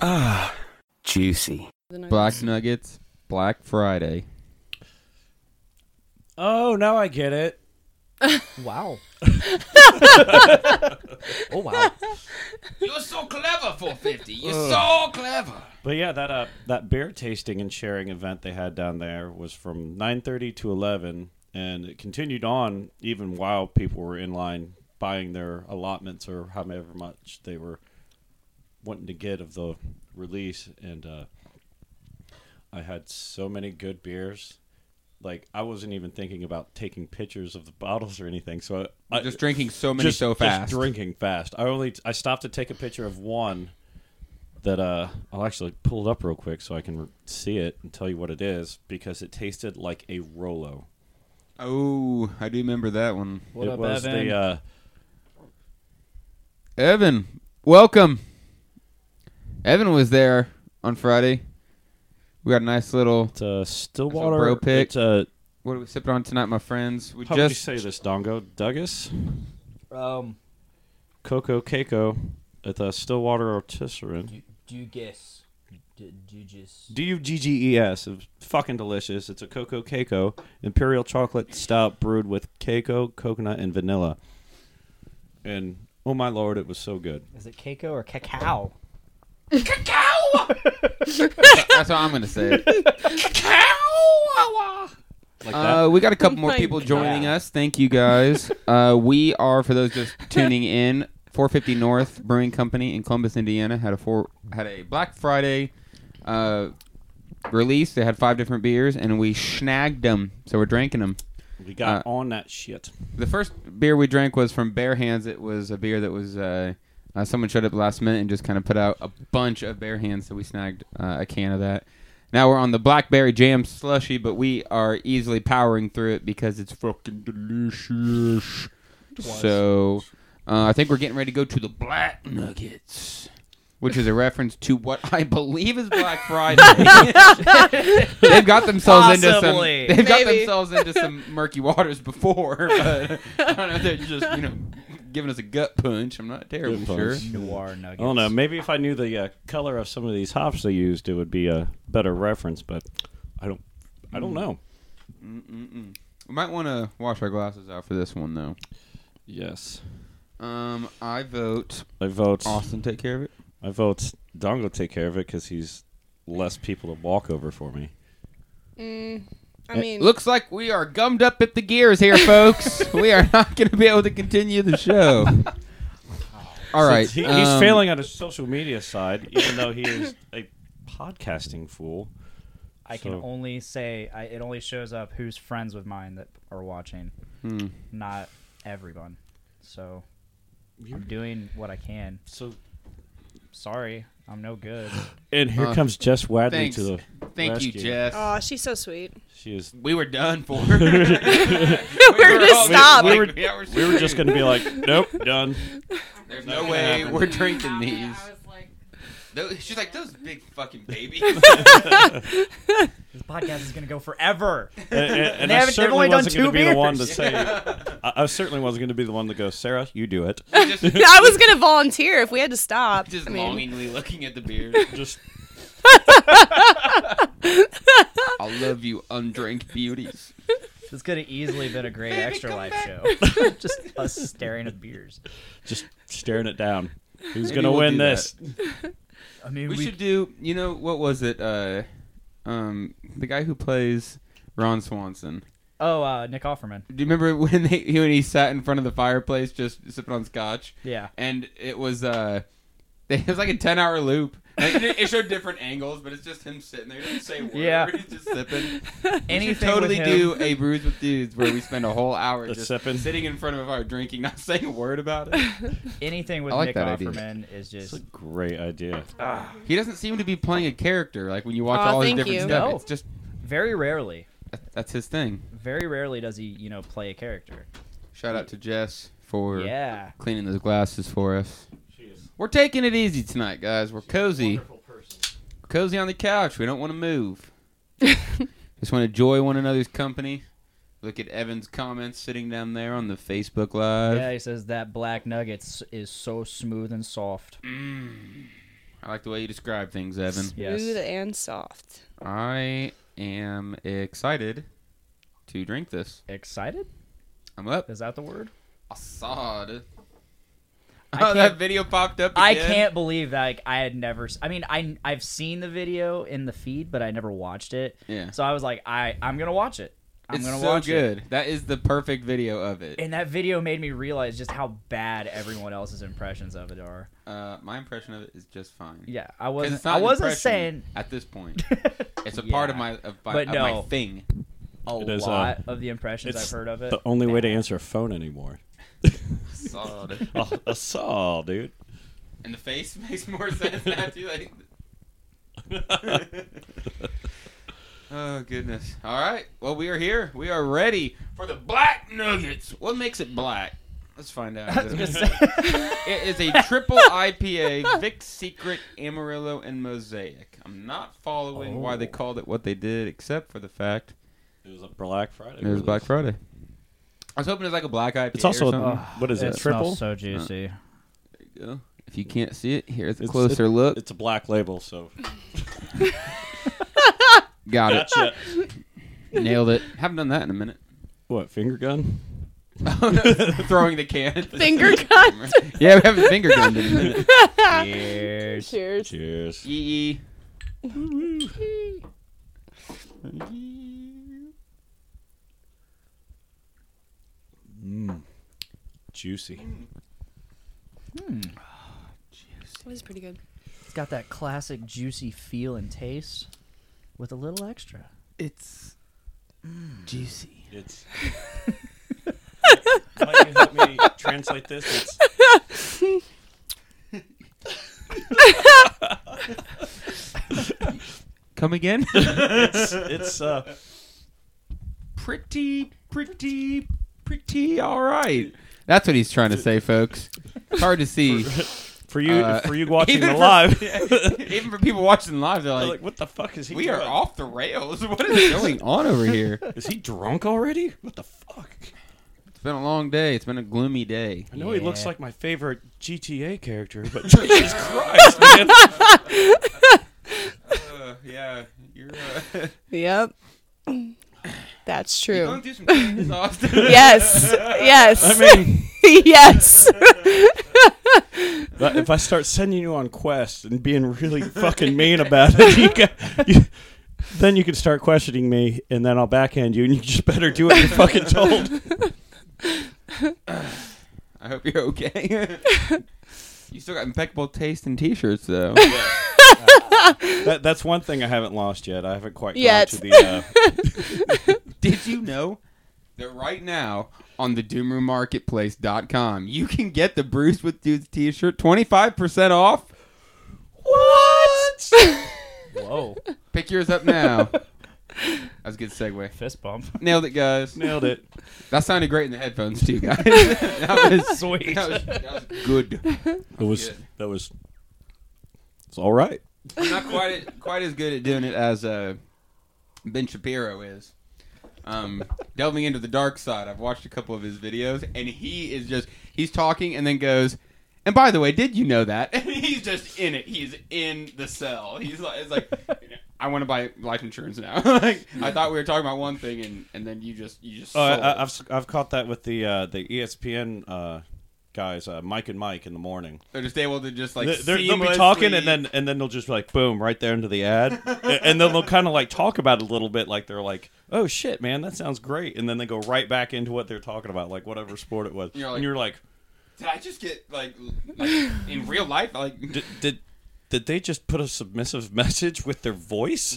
Ah, juicy.
Black Nuggets, Black Friday.
Oh, now I get it. Wow. [laughs] oh wow.
You're so clever, 450. You're
Ugh.
so clever.
But yeah, that uh, that beer tasting and sharing event they had down there was from 9:30 to 11, and it continued on even while people were in line buying their allotments or however much they were wanting to get of the release. And uh, I had so many good beers. Like I wasn't even thinking about taking pictures of the [laughs] bottles or anything. So I, I
Just drinking so many
just-
so
just
fast.
drinking fast. I only I stopped to take a picture of one that uh I'll actually pull it up real quick so I can re- see it and tell you what it is because it tasted like a Rolo.
Oh, I do remember that one.
What It up, was the, Evan? uh,
Evan, welcome. Evan was there on Friday. We got a nice little
it's a Stillwater.
bro pick.
It's a
what are we sipping on tonight, my friends? We
how would you
just
say this, Dongo? Douglas?
Um,
Coco Keiko at the Stillwater Artisan.
do you guess? Do, do you just?
D U G G E S. It's fucking delicious. It's a Coco Keiko Imperial Chocolate Stout brewed with Keiko, coconut, and vanilla. And oh my lord, it was so good.
Is it Keiko or cacao?
That's how I'm gonna say it.
Like
Uh, we got a couple
Oh
more
my
people joining
God.
us. Thank you guys. Uh, we are for those just tuning in. 450 North Brewing Company in Columbus, Indiana had a four had a Black Friday uh, release. They had five different beers, and we snagged them. So we're drinking them.
We got
Uh,
on that shit.
The first beer we drank was from Bare Hands. It was a beer that was uh, someone showed up last minute and just kind of put out a bunch of Bare Hands. So we snagged uh, a can of that. Now we're on the Blackberry Jam slushy, but we are easily powering through it because it's fucking delicious. So uh, I think we're getting ready to go to the Black Nuggets. Which is a reference to what I believe is Black Friday. [laughs] they've got themselves into some.
Possibly.
They've got themselves into some murky waters before, but I don't know. They're just you know giving us a gut punch. I'm not terribly
Good
sure.
punch.
Noir
I don't know. Maybe if I knew the uh, color of some of these hops they used, it would be a better reference. But I don't. I don't know.
Mm-mm-mm. We might want to wash our glasses out for this one though.
Yes.
Um, I vote.
I vote
Austin take care of it.
I vote Dongo take care of it because he's less people to walk over for me.
Mm, I mean,
Looks like we are gummed up at the gears here, folks. [laughs] we are not going to be able to continue the show. [laughs] All right,
So
right,
he- he's
um,
failing on his social media side, even though he is a podcasting fool.
I can only say I, it only shows up who's friends with mine that are watching,
Hmm.
not everyone. So I'm doing what I can.
So
sorry, I'm no good. [gasps]
And here
Uh,
comes Jess Wadley
thanks.
to the
Thank you,
rescue.
Jess.
oh, she's so sweet.
She is.
We were done for.
We're gonna
all-
stop.
We, we were, [laughs] [laughs]
Yeah, we're
were just going to be like, nope, done.
There's no way we're drinking [laughs] these. Those- she's like those big fucking babies. [laughs]
This podcast is gonna go forever.
And, and- and
They
I
haven't- they've
certainly
only done
wasn't going
two
to be the one to
beers.
say. [laughs] I, I certainly wasn't going to be the one to go, Sarah, you do it. [laughs]
I was gonna volunteer if we had to stop.
just
I mean,
longingly looking at the beard.
Just
I love you, undrank beauties.
This could have easily been a great extra life show. Just us staring at beers.
just staring it down. Who's
Maybe
going to
we'll
win
do
this?
I mean,
We, should do. You know what was it? Uh, um, the guy who plays Ron Swanson.
Oh, uh, Nick Offerman.
Do you remember [laughs] when they when he sat in front of the fireplace just sipping on scotch?
Yeah.
And it was uh, [laughs] it was like a ten hour loop. Like, it it showed different angles, but it's just him sitting there. He doesn't say a word.
Yeah.
He's just sipping. [laughs] we should totally do a brews with dudes where we spend a whole hour
Just
just
sipping.
sitting in front of a fire drinking, not saying a word about it. [laughs]
Anything with
I like
Nick
that idea.
Offerman is
It's
just
a great idea. Ah.
He doesn't seem to be playing a character. Like when you watch
Aw,
all his
thank
different
you.
stuff,
No.
it's just
very rarely.
that- that's his thing.
Very rarely does he, you know, play a character.
Shout out to Jess for
Yeah.
cleaning those glasses for us. We're taking it easy tonight, guys. We're cozy. We're cozy on the couch. We don't want to move. [laughs] Just want to enjoy one another's company. Look at Evan's comments sitting down there on the Facebook Live.
Yeah, he says that black nuggets is so smooth and soft. Mm.
I like the way you describe things, Evan.
Yes.
smooth and soft.
I am excited to drink this.
Excited?
I'm up.
Is that the word?
Assad.
I
Oh, that video popped up.
I can't believe that like, I had never. I mean, I I've seen the video in the feed, but I never watched it.
Yeah.
So I was like, I I'm gonna watch it. I'm
it's
gonna
so
watch
good.
it.
That is the perfect video of it.
And that video made me realize just how bad everyone else's impressions of it are.
Uh, my impression of it is just fine.
Yeah, I wasn't.
it's
I wasn't saying
at this point. [laughs] It's a part of my of my,
But
of my thing.
a
It is, uh,
lot of the impressions I've heard of it.
the only way to answer a phone anymore.
Assad.
oh, Assad, dude.
And the face [laughs] makes more sense now too. Like, [laughs] oh goodness! All right. Well, we are here. We are ready for the black nuggets. What makes it black? Let's find out. [laughs] it is a triple IPA, Vic Secret, Amarillo, and Mosaic. I'm not following why oh. they
Oh.
called it what they did, except for the fact
It was a Black Friday.
it was
release.
Black Friday. I was hoping it was like a black IPA.
It's also
or
a- what is it,
it
triple?
so juicy.
There you go. If you can't see it, here's a
It's-
closer
it-
look.
It's a black label, so [laughs]
Got it.
gotcha.
Nailed it. Haven't done that in a minute.
what finger gun?
Oh. [laughs] Throwing the can. at [laughs] the
Finger
camera.
gun.
Yeah, we haven't finger gunned in a minute.
Cheers.
Cheers.
Cheers.
Yee.
Mm. Juicy.
That was pretty good.
It's got that classic juicy feel and taste, with a little extra.
It's juicy.
It's. [laughs] Might you help me translate this? It's
Come again? [laughs]
it's it's uh
pretty, pretty, pretty all right. That's what he's trying to [laughs] say, folks. It's hard to see. [laughs]
for you
Uh,
for you watching [laughs]
even
the
for-
live.
even for people watching live, they're
They're
like,
like, what the fuck is he?
"We are
doing?
off the rails. What is going on over here?"
Is he drunk already? What the fuck?
It's been a long day. It's been a gloomy day.
I know he looks like my favorite GTA character, but Jesus Christ, man.
Uh, yeah, you're. Uh,
Yep. That's true.
going through some changes, [laughs] Austin?
yes. Yes.
I mean- [laughs]
yes.
But if I start sending you on quests and being really fucking mean about it, you ca you, then you can start questioning me, and then I'll backhand you, and you just better do what you're fucking told. [laughs]
I hope you're okay. you still got impeccable taste in t-shirts, though.
That, that's one thing I haven't lost yet. I haven't quite
Yet.
got to the. Uh, [laughs]
Did you know that right now on the doomroommarketplace.com you can get the Brews with Dudes t-shirt 25% off? What? [laughs]
Whoa.
Pick yours up now. That's a good segue.
Fist bump.
Nailed it, guys.
Nailed it.
That sounded great in the headphones too, guys. [laughs] that was
Sweet.
That was, that was good.
it was
Good.
that was. It's all right.
I'm not quite quite as good at doing it as uh, Ben Shapiro is. Um, delving into the dark side, I've watched a couple of his videos, and he is just he's talking and then goes. And by the way, did you know that? [laughs] And he's just in it. He's in the cell. He's like, it's like, [laughs] I want to buy life insurance now. [laughs] like, I thought we were talking about one thing, and, and then you just you just.
Oh, I,
sold.
I, I've I've caught that with the uh, the ESPN uh, guys, uh, Mike and Mike in the morning.
They're just able to just like
They- they're- they'll be talking and then and then they'll just be like boom right there into the ad, [laughs] A- and then they'll kind of like talk about it a little bit, like they're like, "Oh shit, man, that sounds great," and then they go right back into what they're talking about, like whatever sport it was,
You're like-
and you're like,
Did I just get like like in real life like
did, did did they just put a submissive [laughs] message with their voice?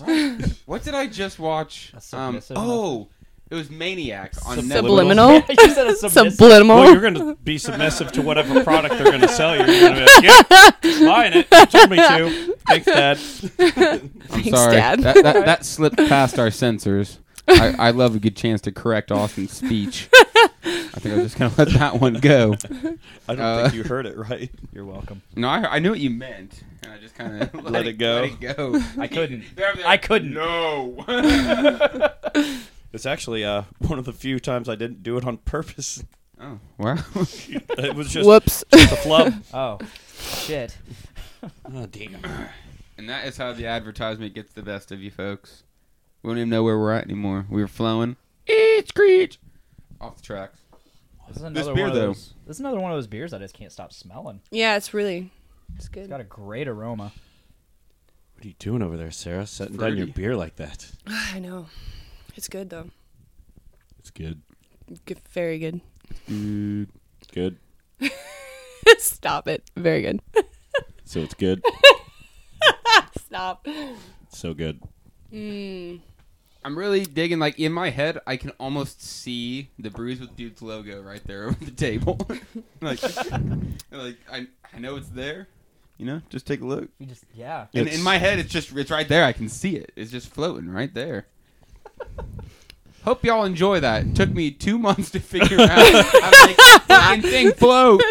What did I just watch? Um,
submissive
oh, it was Maniac on
Subliminal.
Netflix. [laughs]
You said a [laughs] submissive.
Subliminal.
Well, you're gonna be submissive to whatever product they're gonna sell you. You're gonna be like, "Yep, buying it. You told me to. [laughs] Thanks, Dad."
I'm
Thanks,
sorry.
Dad.
That, that, that slipped past our censors. I, I love a good chance to correct Austin's speech. I think I'm just gonna let that one go.
I don't
Uh,
think you heard it right.
You're welcome.
No, I, I knew what you meant, and I just kind of let,
Let it go.
Let it go.
I couldn't.
They're- they're-
I couldn't.
No.
It's actually uh, [laughs] one of the few times I didn't do it on purpose.
oh wow. [laughs]
It was just
Whoops. [laughs]
just a flub.
Oh, shit.
oh damn.
And that is how the advertisement gets the best of you folks. We don't even know where we're at anymore. We were flowing. Eat, screech. Off the tracks.
This is
This
another
beer,
one of
though.
those. This is another one of those beers I just can't stop smelling.
Yeah, it's really. It's
It's
good.
got a great aroma.
What are you doing over there, Sarah? Setting down your beer like that. [sighs]
I know. It's good though.
It's good.
Good, very good.
Dude.
Good. [laughs]
Stop it. Very good.
So it's good. [laughs]
Stop.
so good.
Mm.
I'm really digging. Like in my head, I can almost see the Brews with Dudes logo right there [laughs] over the table. like, like I, I know it's there. You know, just take a look.
You just yeah.
And
It's-
in my head, it's just it's right there. I can see it. It's just floating right there. Hope y'all enjoy that. It took me two months to figure out how to make the fucking thing float.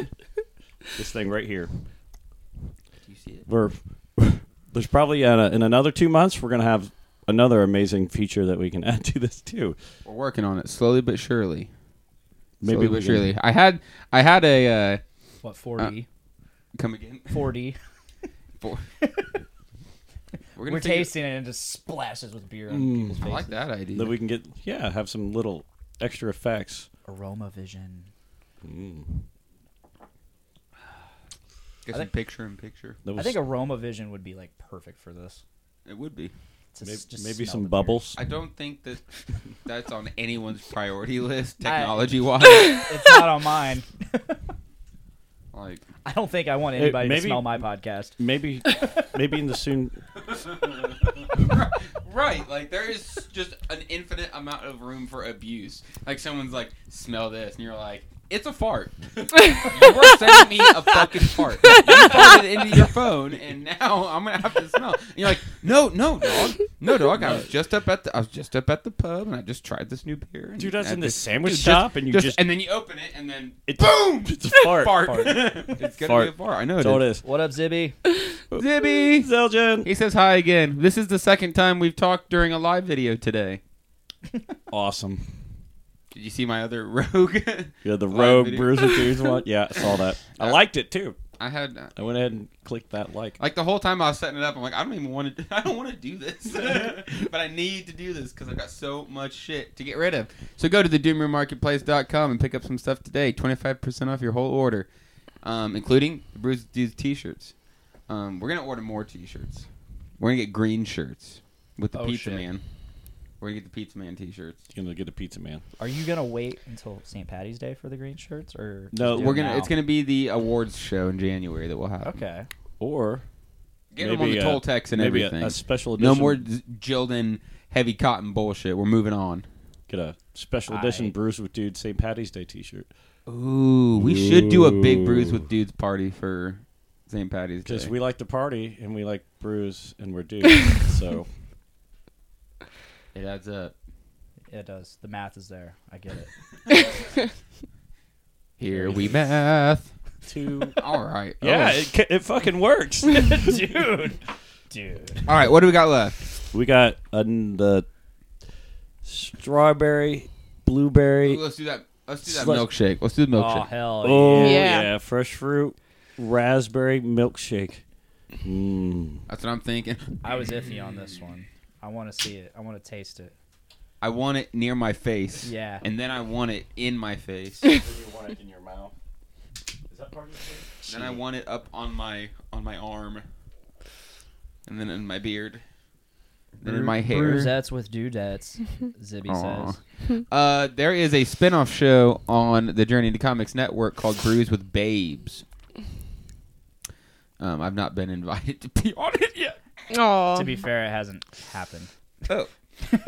This thing right here.
Do you see it?
We're there's probably in, a, in another two months we're gonna have another amazing feature that we can [laughs] add to this too.
We're working on it slowly but surely.
Maybe
slowly but surely. I had I had a uh,
What 4D?
come again.
4D. [laughs]
Four. [laughs] We're
We're,
gonna figure-
tasting it and it just splashes with beer on
Mm.
people's
I
faces.
like that idea.
That we can get yeah have some little extra effects.
Aroma vision.
Mm.
Get
I
some
think-
picture in picture.
That
I
was
think aroma vision would be like perfect for this.
It would be.
To
maybe,
s- just
maybe
smell
some
the beer.
bubbles.
I don't think that [laughs] that's on anyone's priority list, technology wise. [laughs]
It's not on mine. [laughs]
like,
I don't think I want
Hey,
anybody
maybe-
to smell my podcast.
Maybe maybe in the soon [laughs]
right, like there is just an infinite amount of room for abuse. Like someone's like, "Smell this," and you're like, "It's a fart." [laughs] you were sending me a fucking fart. You farted into your phone, and now I'm gonna have to smell. And you're like, "No, no, dog, no, dog. I was just up at the, I was just up at the pub, and I just tried this new beer." And
Dude, I was
I
in this
just-
sandwich
just-
shop, and you just-
and then you open it, and then
It's-
boom, [laughs]
it's a [laughs] fart.
fart.
Fart.
it's gonna
Fart.
be a fart. I know
That's
it
all
is.
it is.
What up, Zibby?
Zibby.
Zeljan.
He says hi again. This is the second time we've talked during a live video today.
Awesome.
Did Did you see my other [laughs] Rogue?
Yeah, the Rogue
video?
Bruiser [laughs] Dudes one. Yeah, I saw that. I liked it too.
I had.
I went ahead and clicked that like.
Like the whole time I was setting it up, I'm like, I don't even want to. [laughs] I don't want to do this, but I need to do this because I've got so much shit to get rid of. So go to the doomroommarketplace.com and pick up some stuff today. Twenty five percent off your whole order, um, including the Brews Dudes t-shirts. Um, we're gonna order more t-shirts. We're gonna get green shirts with the
Oh,
Pizza
shit.
Man. We're gonna get the Pizza Man t-shirts.
You're gonna get the Pizza Man.
Are you gonna wait until St. Patty's Day for the green shirts, or no?
we're gonna.
now?
It's gonna be the awards show in January that we'll have.
Okay.
Or
Get them on the
a-
toll and
maybe
everything.
A, special edition.
No more z- Gildan heavy cotton bullshit. We're moving on.
Get a special edition Brews with Dude St. Patty's Day T-shirt.
Ooh, we should do a big Brews with Dudes party for St. Patty's Day.
Because we like to party and we like brews and we're dudes. [laughs] so
it adds up.
It does. The math is there. I get it. [laughs]
Here we math.
Two.
All right.
Yeah,
Oh.
it, ca- it fucking works,
dude. [laughs] Dude.
All right. What do we got left?
We got uh, the strawberry, blueberry.
Ooh, let's do that. Let's do that
Slush-
milkshake. Let's do the milkshake.
Oh hell
Oh
Yeah.
yeah. fresh fruit, raspberry milkshake. Mm.
That's what I'm thinking.
I was iffy on this one. I want to see it. I want to taste it.
I want it near my face.
Yeah.
And then I want it in my face. [laughs]
you want it in your mouth. Is that part of the
then I want it up on my on my arm. And then in my beard. Then in my hair.
Bruisettes with dudettes, [laughs] Zibby
Aw.
says.
Uh, there is a spin-off show on the Journey into Comics network called Brews with Babes. Um, I've not been invited to be [laughs] on it yet.
Oh.
To be fair, it hasn't happened.
Oh. [laughs]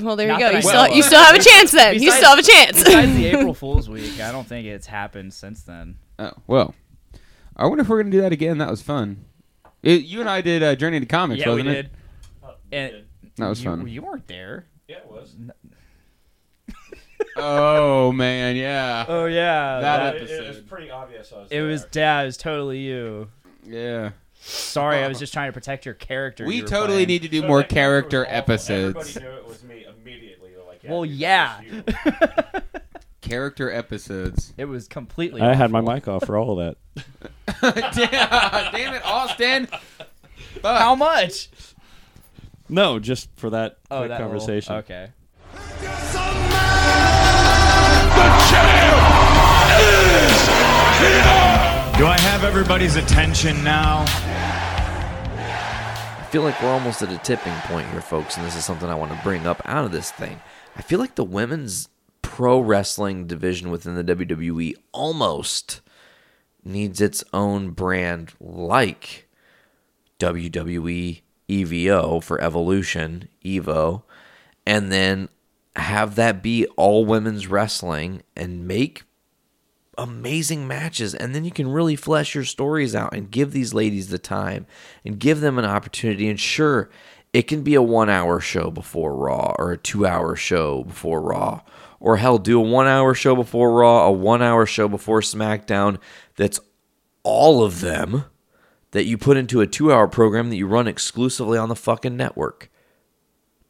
Well, there
Not
you go. You
know
still,
of.
you still have a chance then. you still have a chance.
Besides the [laughs] April Fool's week, I don't think it's happened since then.
Oh well, I wonder if we're gonna do that again. That was fun. It, you and I did uh, Journey to Comics,
yeah,
wasn't
did.
it?
And
That was
you,
fun.
You weren't there.
Yeah, it was.
oh man, yeah.
Oh yeah,
that
It-
episode.
It, was pretty obvious. I was
It was yeah, it was totally you.
Yeah.
Sorry, I was just trying to protect your character.
We
you
totally
playing.
need to do
So
more
character
character
was awful.
episodes.
Everybody knew it was me immediately. They're like, yeah,
Well, yeah.
that was you. [laughs]
Character episodes.
It was completely.
I had my mic off for all of that. [laughs] [laughs]
damn, damn it, Austin. Fuck.
How much?
No, just for that
Oh,
quick
that little-
conversation.
okay.
Do I have everybody's attention now?
Feel like we're almost at a tipping point here, folks, and this is something I want to bring up out of this thing. I feel like the women's pro wrestling division within the WWE almost needs its own brand like WWE EVO for Evolution, Evo, and then have that be all women's wrestling and make amazing matches. And then you can really flesh your stories out and give these ladies the time and give them an opportunity. And sure it can be a 1 hour show before raw or a 2 hour show before raw or hell do a 1 hour show before raw a 1 hour show before smackdown that's all of them that you put into a 2 hour program that you run exclusively on the fucking network.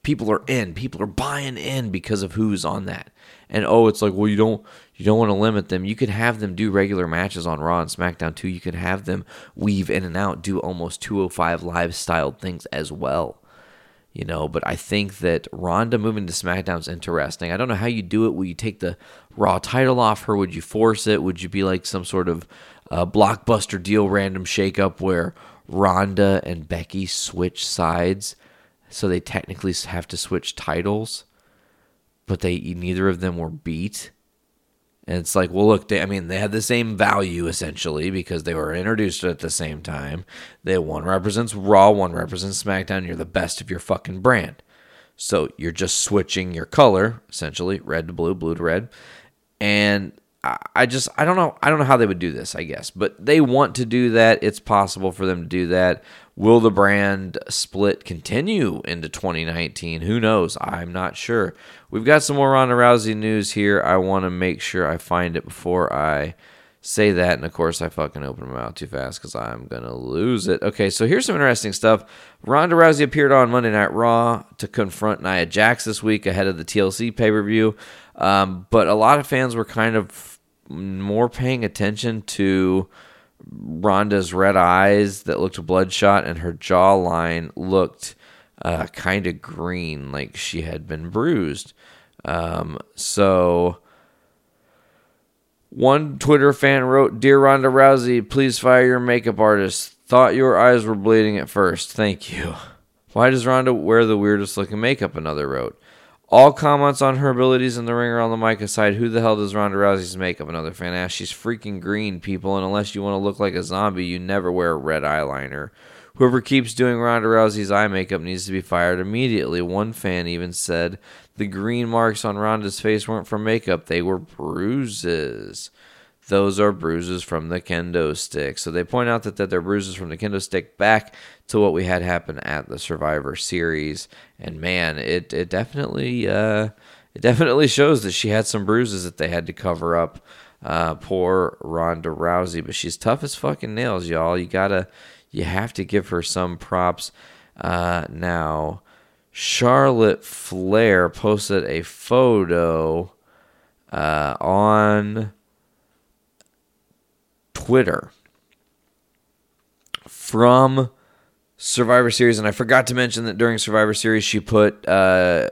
People are in. People are buying in because of who's on that. And oh it's like well you don't you don't want to limit them. You could have them do regular matches on raw and smackdown too. You could have them weave in and out do almost 205 live styled things as well you know? But i think that ronda moving to smackdown's interesting. I don't know how you do it. Will you take the raw title off her? Would you force it? Would you be like some sort of uh, blockbuster deal random shakeup where ronda and becky switch sides? So they technically have to switch titles, but they neither of them were beat. And it's like, well, look, they, I mean, they had the same value essentially because they were introduced at the same time. They one represents Raw, one represents SmackDown. You're the best of your fucking brand, so you're just switching your color essentially, red to blue, blue to red, and I- I just I don't know I don't know how they would do this I guess. But they want to do that. It's possible for them to do that. Will the brand split continue into 2019 who knows? I'm not sure we've got some more Ronda Rousey news here I want to make sure I find it before I say that, and of course I fucking open my mouth too fast because I'm gonna lose it. Okay, so here's some interesting stuff. Ronda Rousey appeared on Monday Night Raw to confront Nia Jax this week ahead of the TLC pay per view, um, but a lot of fans were kind of more paying attention to Ronda's red eyes that looked bloodshot, and her jawline looked uh, kind of green, like she had been bruised. Um, so one Twitter fan wrote, Dear Ronda Rousey, please fire your makeup artist. Thought your eyes were bleeding at first. Thank you. Why does Ronda wear the weirdest looking makeup? Another wrote. All comments on her abilities in the ring or on the mic aside, who the hell does Ronda Rousey's makeup? Another fan asked. She's freaking green, people, and unless you want to look like a zombie, you never wear red eyeliner. Whoever keeps doing Ronda Rousey's eye makeup needs to be fired immediately. One fan even said the green marks on Ronda's face weren't from makeup, they were bruises. Those are bruises from the kendo stick. So they point out that, that they're bruises from the kendo stick back to what we had happen at the Survivor Series. And man, it, it definitely uh, it definitely shows that she had some bruises that they had to cover up. Uh, poor Ronda Rousey, but she's tough as fucking nails, y'all. You gotta, you have to give her some props. Uh, now, Charlotte Flair posted a photo uh, on Twitter from Survivor Series, and I forgot to mention that during Survivor Series, she put uh,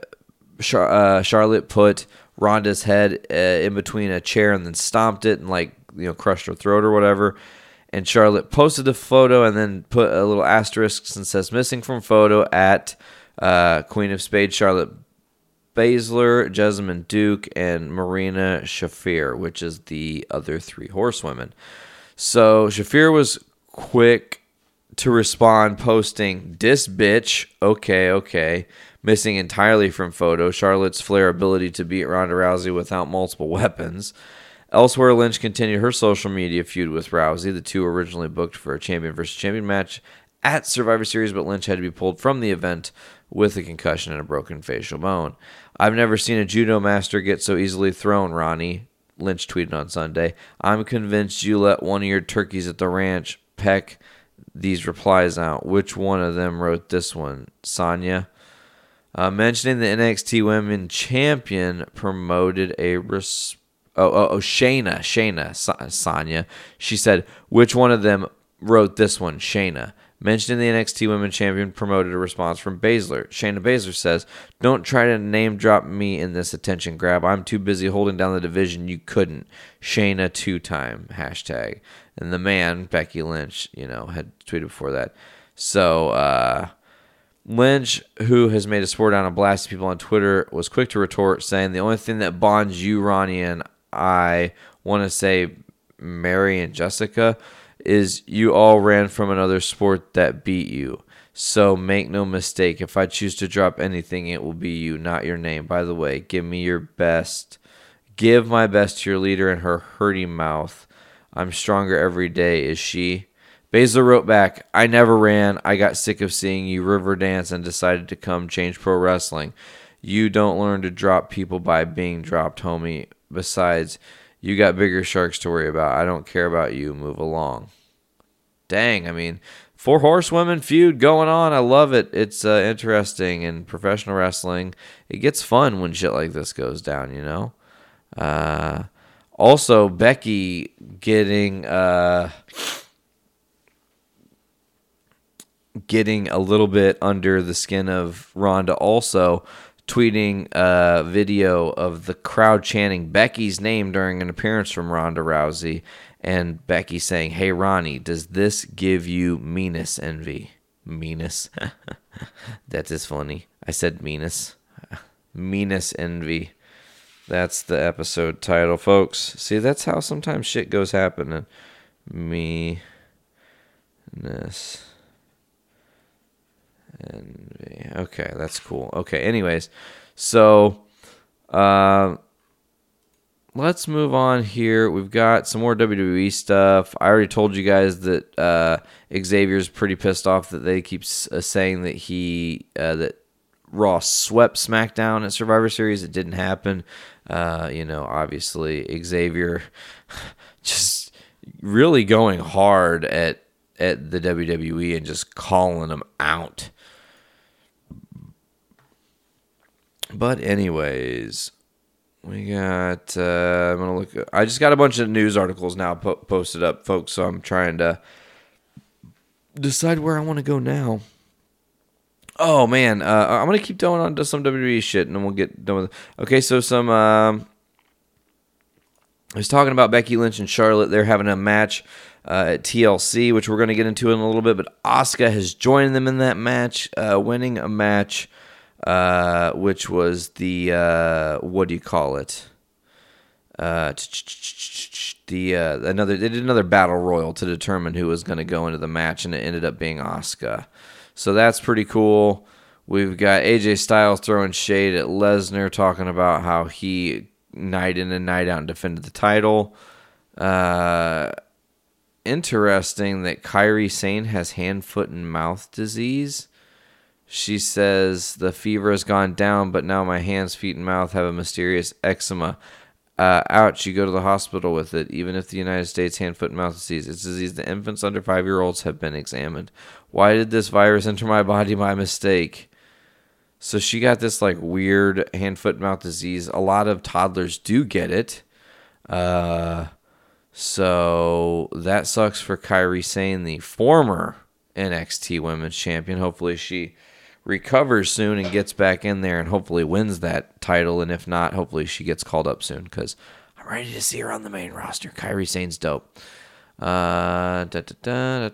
Char- uh, Charlotte put Ronda's head uh, in between a chair and then stomped it and like you know crushed her throat or whatever. And Charlotte posted the photo and then put a little asterisk and says missing from photo at uh, Queen of Spades Charlotte Baszler, Jessamyn Duke, and Marina Shafir, which is the other three horsewomen. So Shafir was quick to respond, posting, Dis bitch, okay, okay. Missing entirely from photo, Charlotte's flair ability to beat Ronda Rousey without multiple [laughs] weapons. Elsewhere, Lynch continued her social media feud with Rousey. The two originally booked for a champion versus champion match at Survivor Series, but Lynch had to be pulled from the event with a concussion and a broken facial bone. I've never seen a judo master get so easily thrown, Ronnie. Lynch tweeted on Sunday. I'm convinced you let one of your turkeys at the ranch peck these replies out. Which one of them wrote this one? Sonya. Uh, mentioning the NXT Women Champion promoted a res- oh oh oh Shayna Shayna Sonya. She said which one of them wrote this one? Shayna. Mentioning the NXT Women Champion promoted a response from Baszler. Shayna Baszler says, Don't try to name drop me in this attention grab. I'm too busy holding down the division. You couldn't. Shayna two time. Hashtag. And the man, Becky Lynch, you know, had tweeted before that. So, uh, Lynch, who has made a sport out of blasting people on Twitter, was quick to retort, saying, The only thing that bonds you, Ronnie, and I want to say, Mary and Jessica, is you all ran from another sport that beat you. So make no mistake, if I choose to drop anything, it will be you, not your name. By the way, give me your best. Give my best to your leader in her hurty mouth. I'm stronger every day, is she? Baszler wrote back, I never ran. I got sick of seeing you river dance and decided to come change pro wrestling. You don't learn to drop people by being dropped, homie. Besides, you got bigger sharks to worry about. I don't care about you. Move along. Dang, I mean, four horsewomen feud going on. I love it. It's uh, interesting in professional wrestling. It gets fun when shit like this goes down, you know? Uh, also, Becky getting. Uh, getting a little bit under the skin of Ronda also tweeting a video of the crowd chanting Becky's name during an appearance from Ronda Rousey and Becky saying, "Hey Ronnie, does this give you meanness envy?" Meanness. [laughs] that is funny. I said meanness. [laughs] meanness envy. That's the episode title, folks. See, that's how sometimes shit goes happening. Me envy. Okay, that's cool. Okay, anyways, so uh, let's move on here. We've got some more WWE stuff. I already told you guys that uh, Xavier's pretty pissed off that they keep uh, saying that he uh, that Raw swept SmackDown at Survivor Series. It didn't happen. Uh, you know, obviously Xavier [laughs] just really going hard at at the WWE and just calling them out. But anyways, we got. Uh, I'm gonna look. I just got a bunch of news articles now po- posted up, folks. So I'm trying to decide where I want to go now. Oh man, uh, I'm gonna keep going on to some WWE shit, and then we'll get done with. It. Okay, so some. Um, I was talking about Becky Lynch and Charlotte. They're having a match uh, at TLC, which we're to get into in a little bit. But Asuka has joined them in that match, uh, winning a match, uh, which was the uh, what do you call it? Uh, the uh, another they did another battle royal to determine who was going to go into the match, and it ended up being Asuka. So that's pretty cool. We've got AJ Styles throwing shade at Lesnar, talking about how he night in and night out and defended the title. Uh, interesting that Kairi Sane has hand, foot, and mouth disease. She says the fever has gone down, but now my hands, feet, and mouth have a mysterious eczema. Uh, ouch, you go to the hospital with it, even if the United States hand, foot, and mouth disease. It's disease that infants under five year olds have been examined. Why did this virus enter my body by mistake? So she got this like weird hand, foot, and mouth disease. A lot of toddlers do get it. Uh, so that sucks for Kairi Sane, the former NXT Women's Champion. Hopefully she recovers soon and gets back in there and hopefully wins that title. And if not, hopefully she gets called up soon because I'm ready to see her on the main roster. Kairi Sane's dope. Uh, da, da,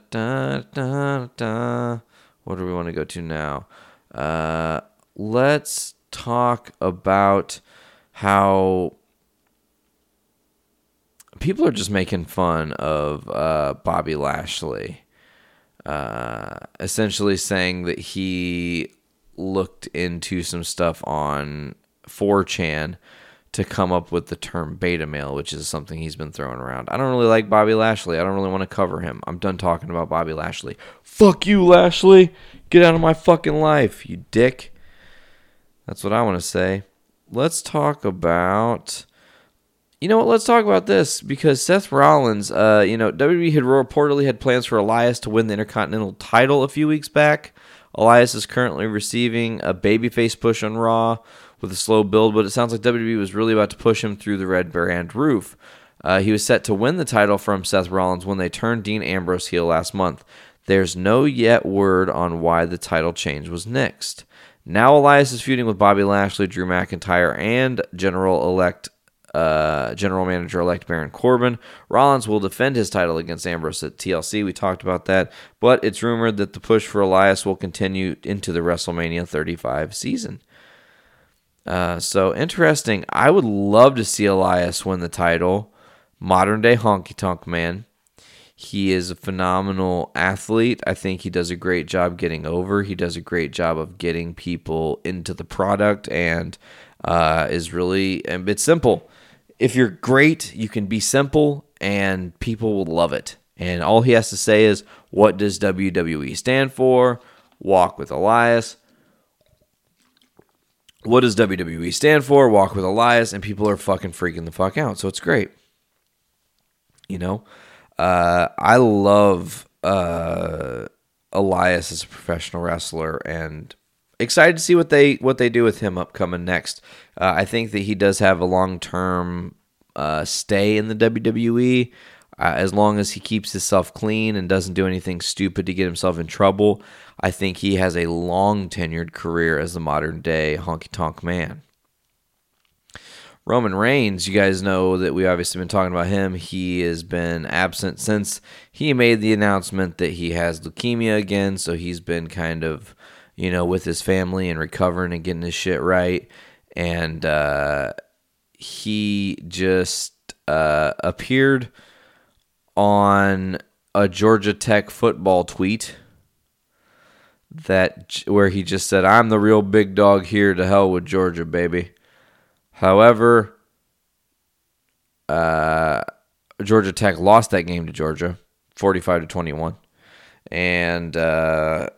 da. What do we want to go to now? Uh, let's talk about how people are just making fun of uh, Bobby Lashley, uh, essentially saying that he looked into some stuff on 4chan to come up with the term beta male, which is something he's been throwing around. I don't really like Bobby Lashley. I don't really want to cover him. I'm done talking about Bobby Lashley. Fuck you, Lashley. Get out of my fucking life, you dick. That's what I want to say. Let's talk about. You know what? Let's talk about this because Seth Rollins, uh, you know, WWE had reportedly had plans for Elias to win the Intercontinental title a few weeks back. Elias is currently receiving a babyface push on Raw with a slow build, but it sounds like WWE was really about to push him through the red brand roof. Uh, he was set to win the title from Seth Rollins when they turned Dean Ambrose heel last month. There's no yet word on why the title change was nixed. Now Elias is feuding with Bobby Lashley, Drew McIntyre, and General Elect uh, General Manager elect Baron Corbin. Rollins will defend his title against Ambrose at TLC. We talked about that, but it's rumored that the push for Elias will continue into the WrestleMania 35 season. Uh, so interesting. I would love to see Elias win the title. Modern day honky tonk man. He is a phenomenal athlete. I think he does a great job getting over. He does a great job of getting people into the product and uh, is really, it's simple. If you're great, you can be simple and people will love it. And all he has to say is, What does WWE stand for? Walk with Elias. What does WWE stand for? Walk with Elias. And people are fucking freaking the fuck out. So it's great. You know? Uh, I love uh, Elias as a professional wrestler and excited to see what they what they do with him upcoming next. Uh, I think that he does have a long term uh, stay in the WWE. Uh, as long as he keeps himself clean and doesn't do anything stupid to get himself in trouble, I think he has a long tenured career as the modern day honky tonk man. Roman Reigns, you guys know that we obviously been talking about him. He has been absent since he made the announcement that he has leukemia again, so he's been kind of, you know, with his family and recovering and getting his shit right. And uh, he just uh, appeared on a Georgia Tech football tweet that where he just said, "I'm the real big dog here. To hell with Georgia, baby." However, uh, Georgia Tech lost that game to Georgia, forty-five to twenty-one, and uh,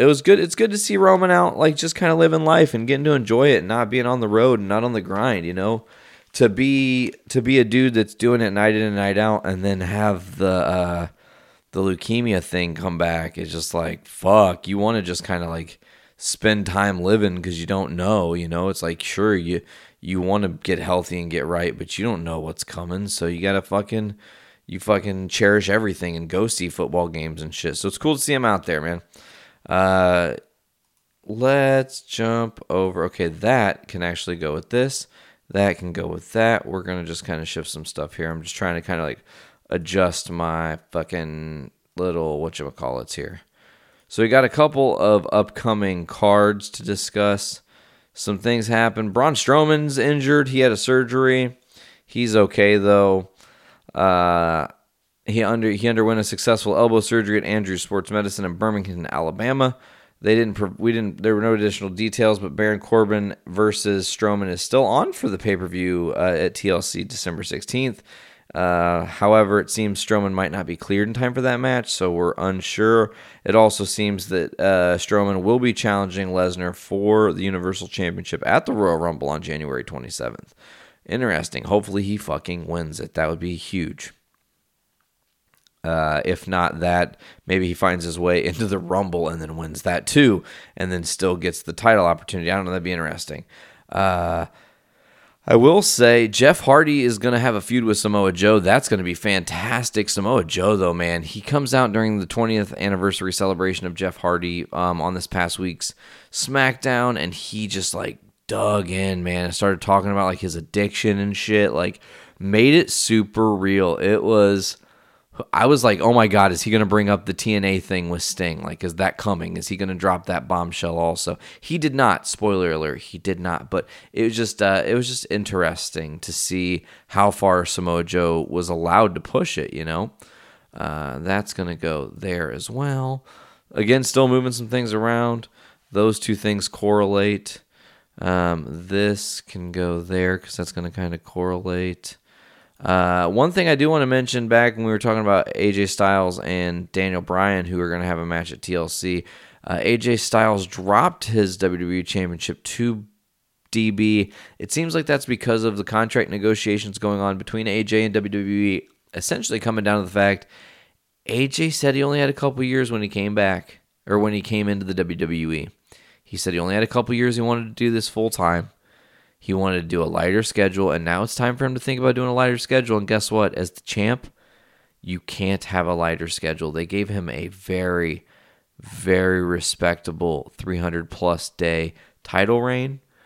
it was good. It's good to see Roman out, like just kind of living life and getting to enjoy it, and not being on the road and not on the grind. You know, to be to be a dude that's doing it night in and night out, and then have the uh, the leukemia thing come back is just like fuck. You want to just kind of like spend time living because you don't know. You know, it's like sure you you want to get healthy and get right, but you don't know what's coming, so you gotta fucking you fucking cherish everything and go see football games and shit. So it's cool to see him out there, man. Uh, let's jump over. Okay, that can actually go with this. That can go with that. We're gonna just kind of shift some stuff here. I'm just trying to kind of like adjust my fucking little what you call it here. So we got a couple of upcoming cards to discuss. Some things happened. Braun Strowman's injured. He had a surgery. He's okay though. Uh, he under he underwent a successful elbow surgery at Andrews Sports Medicine in Birmingham, Alabama. They didn't. We didn't. There were no additional details, but Baron Corbin versus Strowman is still on for the pay per view uh, at TLC December sixteenth. Uh, however, it seems Strowman might not be cleared in time for that match, so we're unsure. It also seems that uh, Strowman will be challenging Lesnar for the Universal Championship at the Royal Rumble on January 27th. Interesting. Hopefully, he fucking wins it. That would be huge. Uh, if not that, maybe he finds his way [laughs] into the Rumble and then wins that too, and then still gets the title opportunity. I don't know. That'd be interesting. Uh, I will say Jeff Hardy is going to have a feud with Samoa Joe. That's going to be fantastic. Samoa Joe, though, man, he comes out during the 20th anniversary celebration of Jeff Hardy um, on this past week's SmackDown, and he just like dug in, man, and started talking about like his addiction and shit. Like, made it super real. It was. I was like, oh my God, is he going to bring up the TNA thing with Sting? Like, is that coming? Is he going to drop that bombshell also? He did not. Spoiler alert, he did not. But it was just, uh, it was just interesting to see how far Samoa Joe was allowed to push it. You know, uh, that's going to go there as well. Again, still moving some things around. Those two things correlate. Um, this can go there because that's going to kind of correlate. Uh, one thing I do want to mention back when we were talking about AJ Styles and Daniel Bryan, who are going to have a match at TLC, uh, AJ Styles dropped his WWE Championship to DB. It seems like that's because of the contract negotiations going on between AJ and WWE, essentially coming down to the fact AJ said he only had a couple years when he came back, or when he came into the WWE. He said he only had a couple years he wanted to do this full time. He wanted to do a lighter schedule, and now it's time for him to think about doing a lighter schedule. And guess what? As the champ, you can't have a lighter schedule. They gave him a very, very respectable 300 plus day title reign.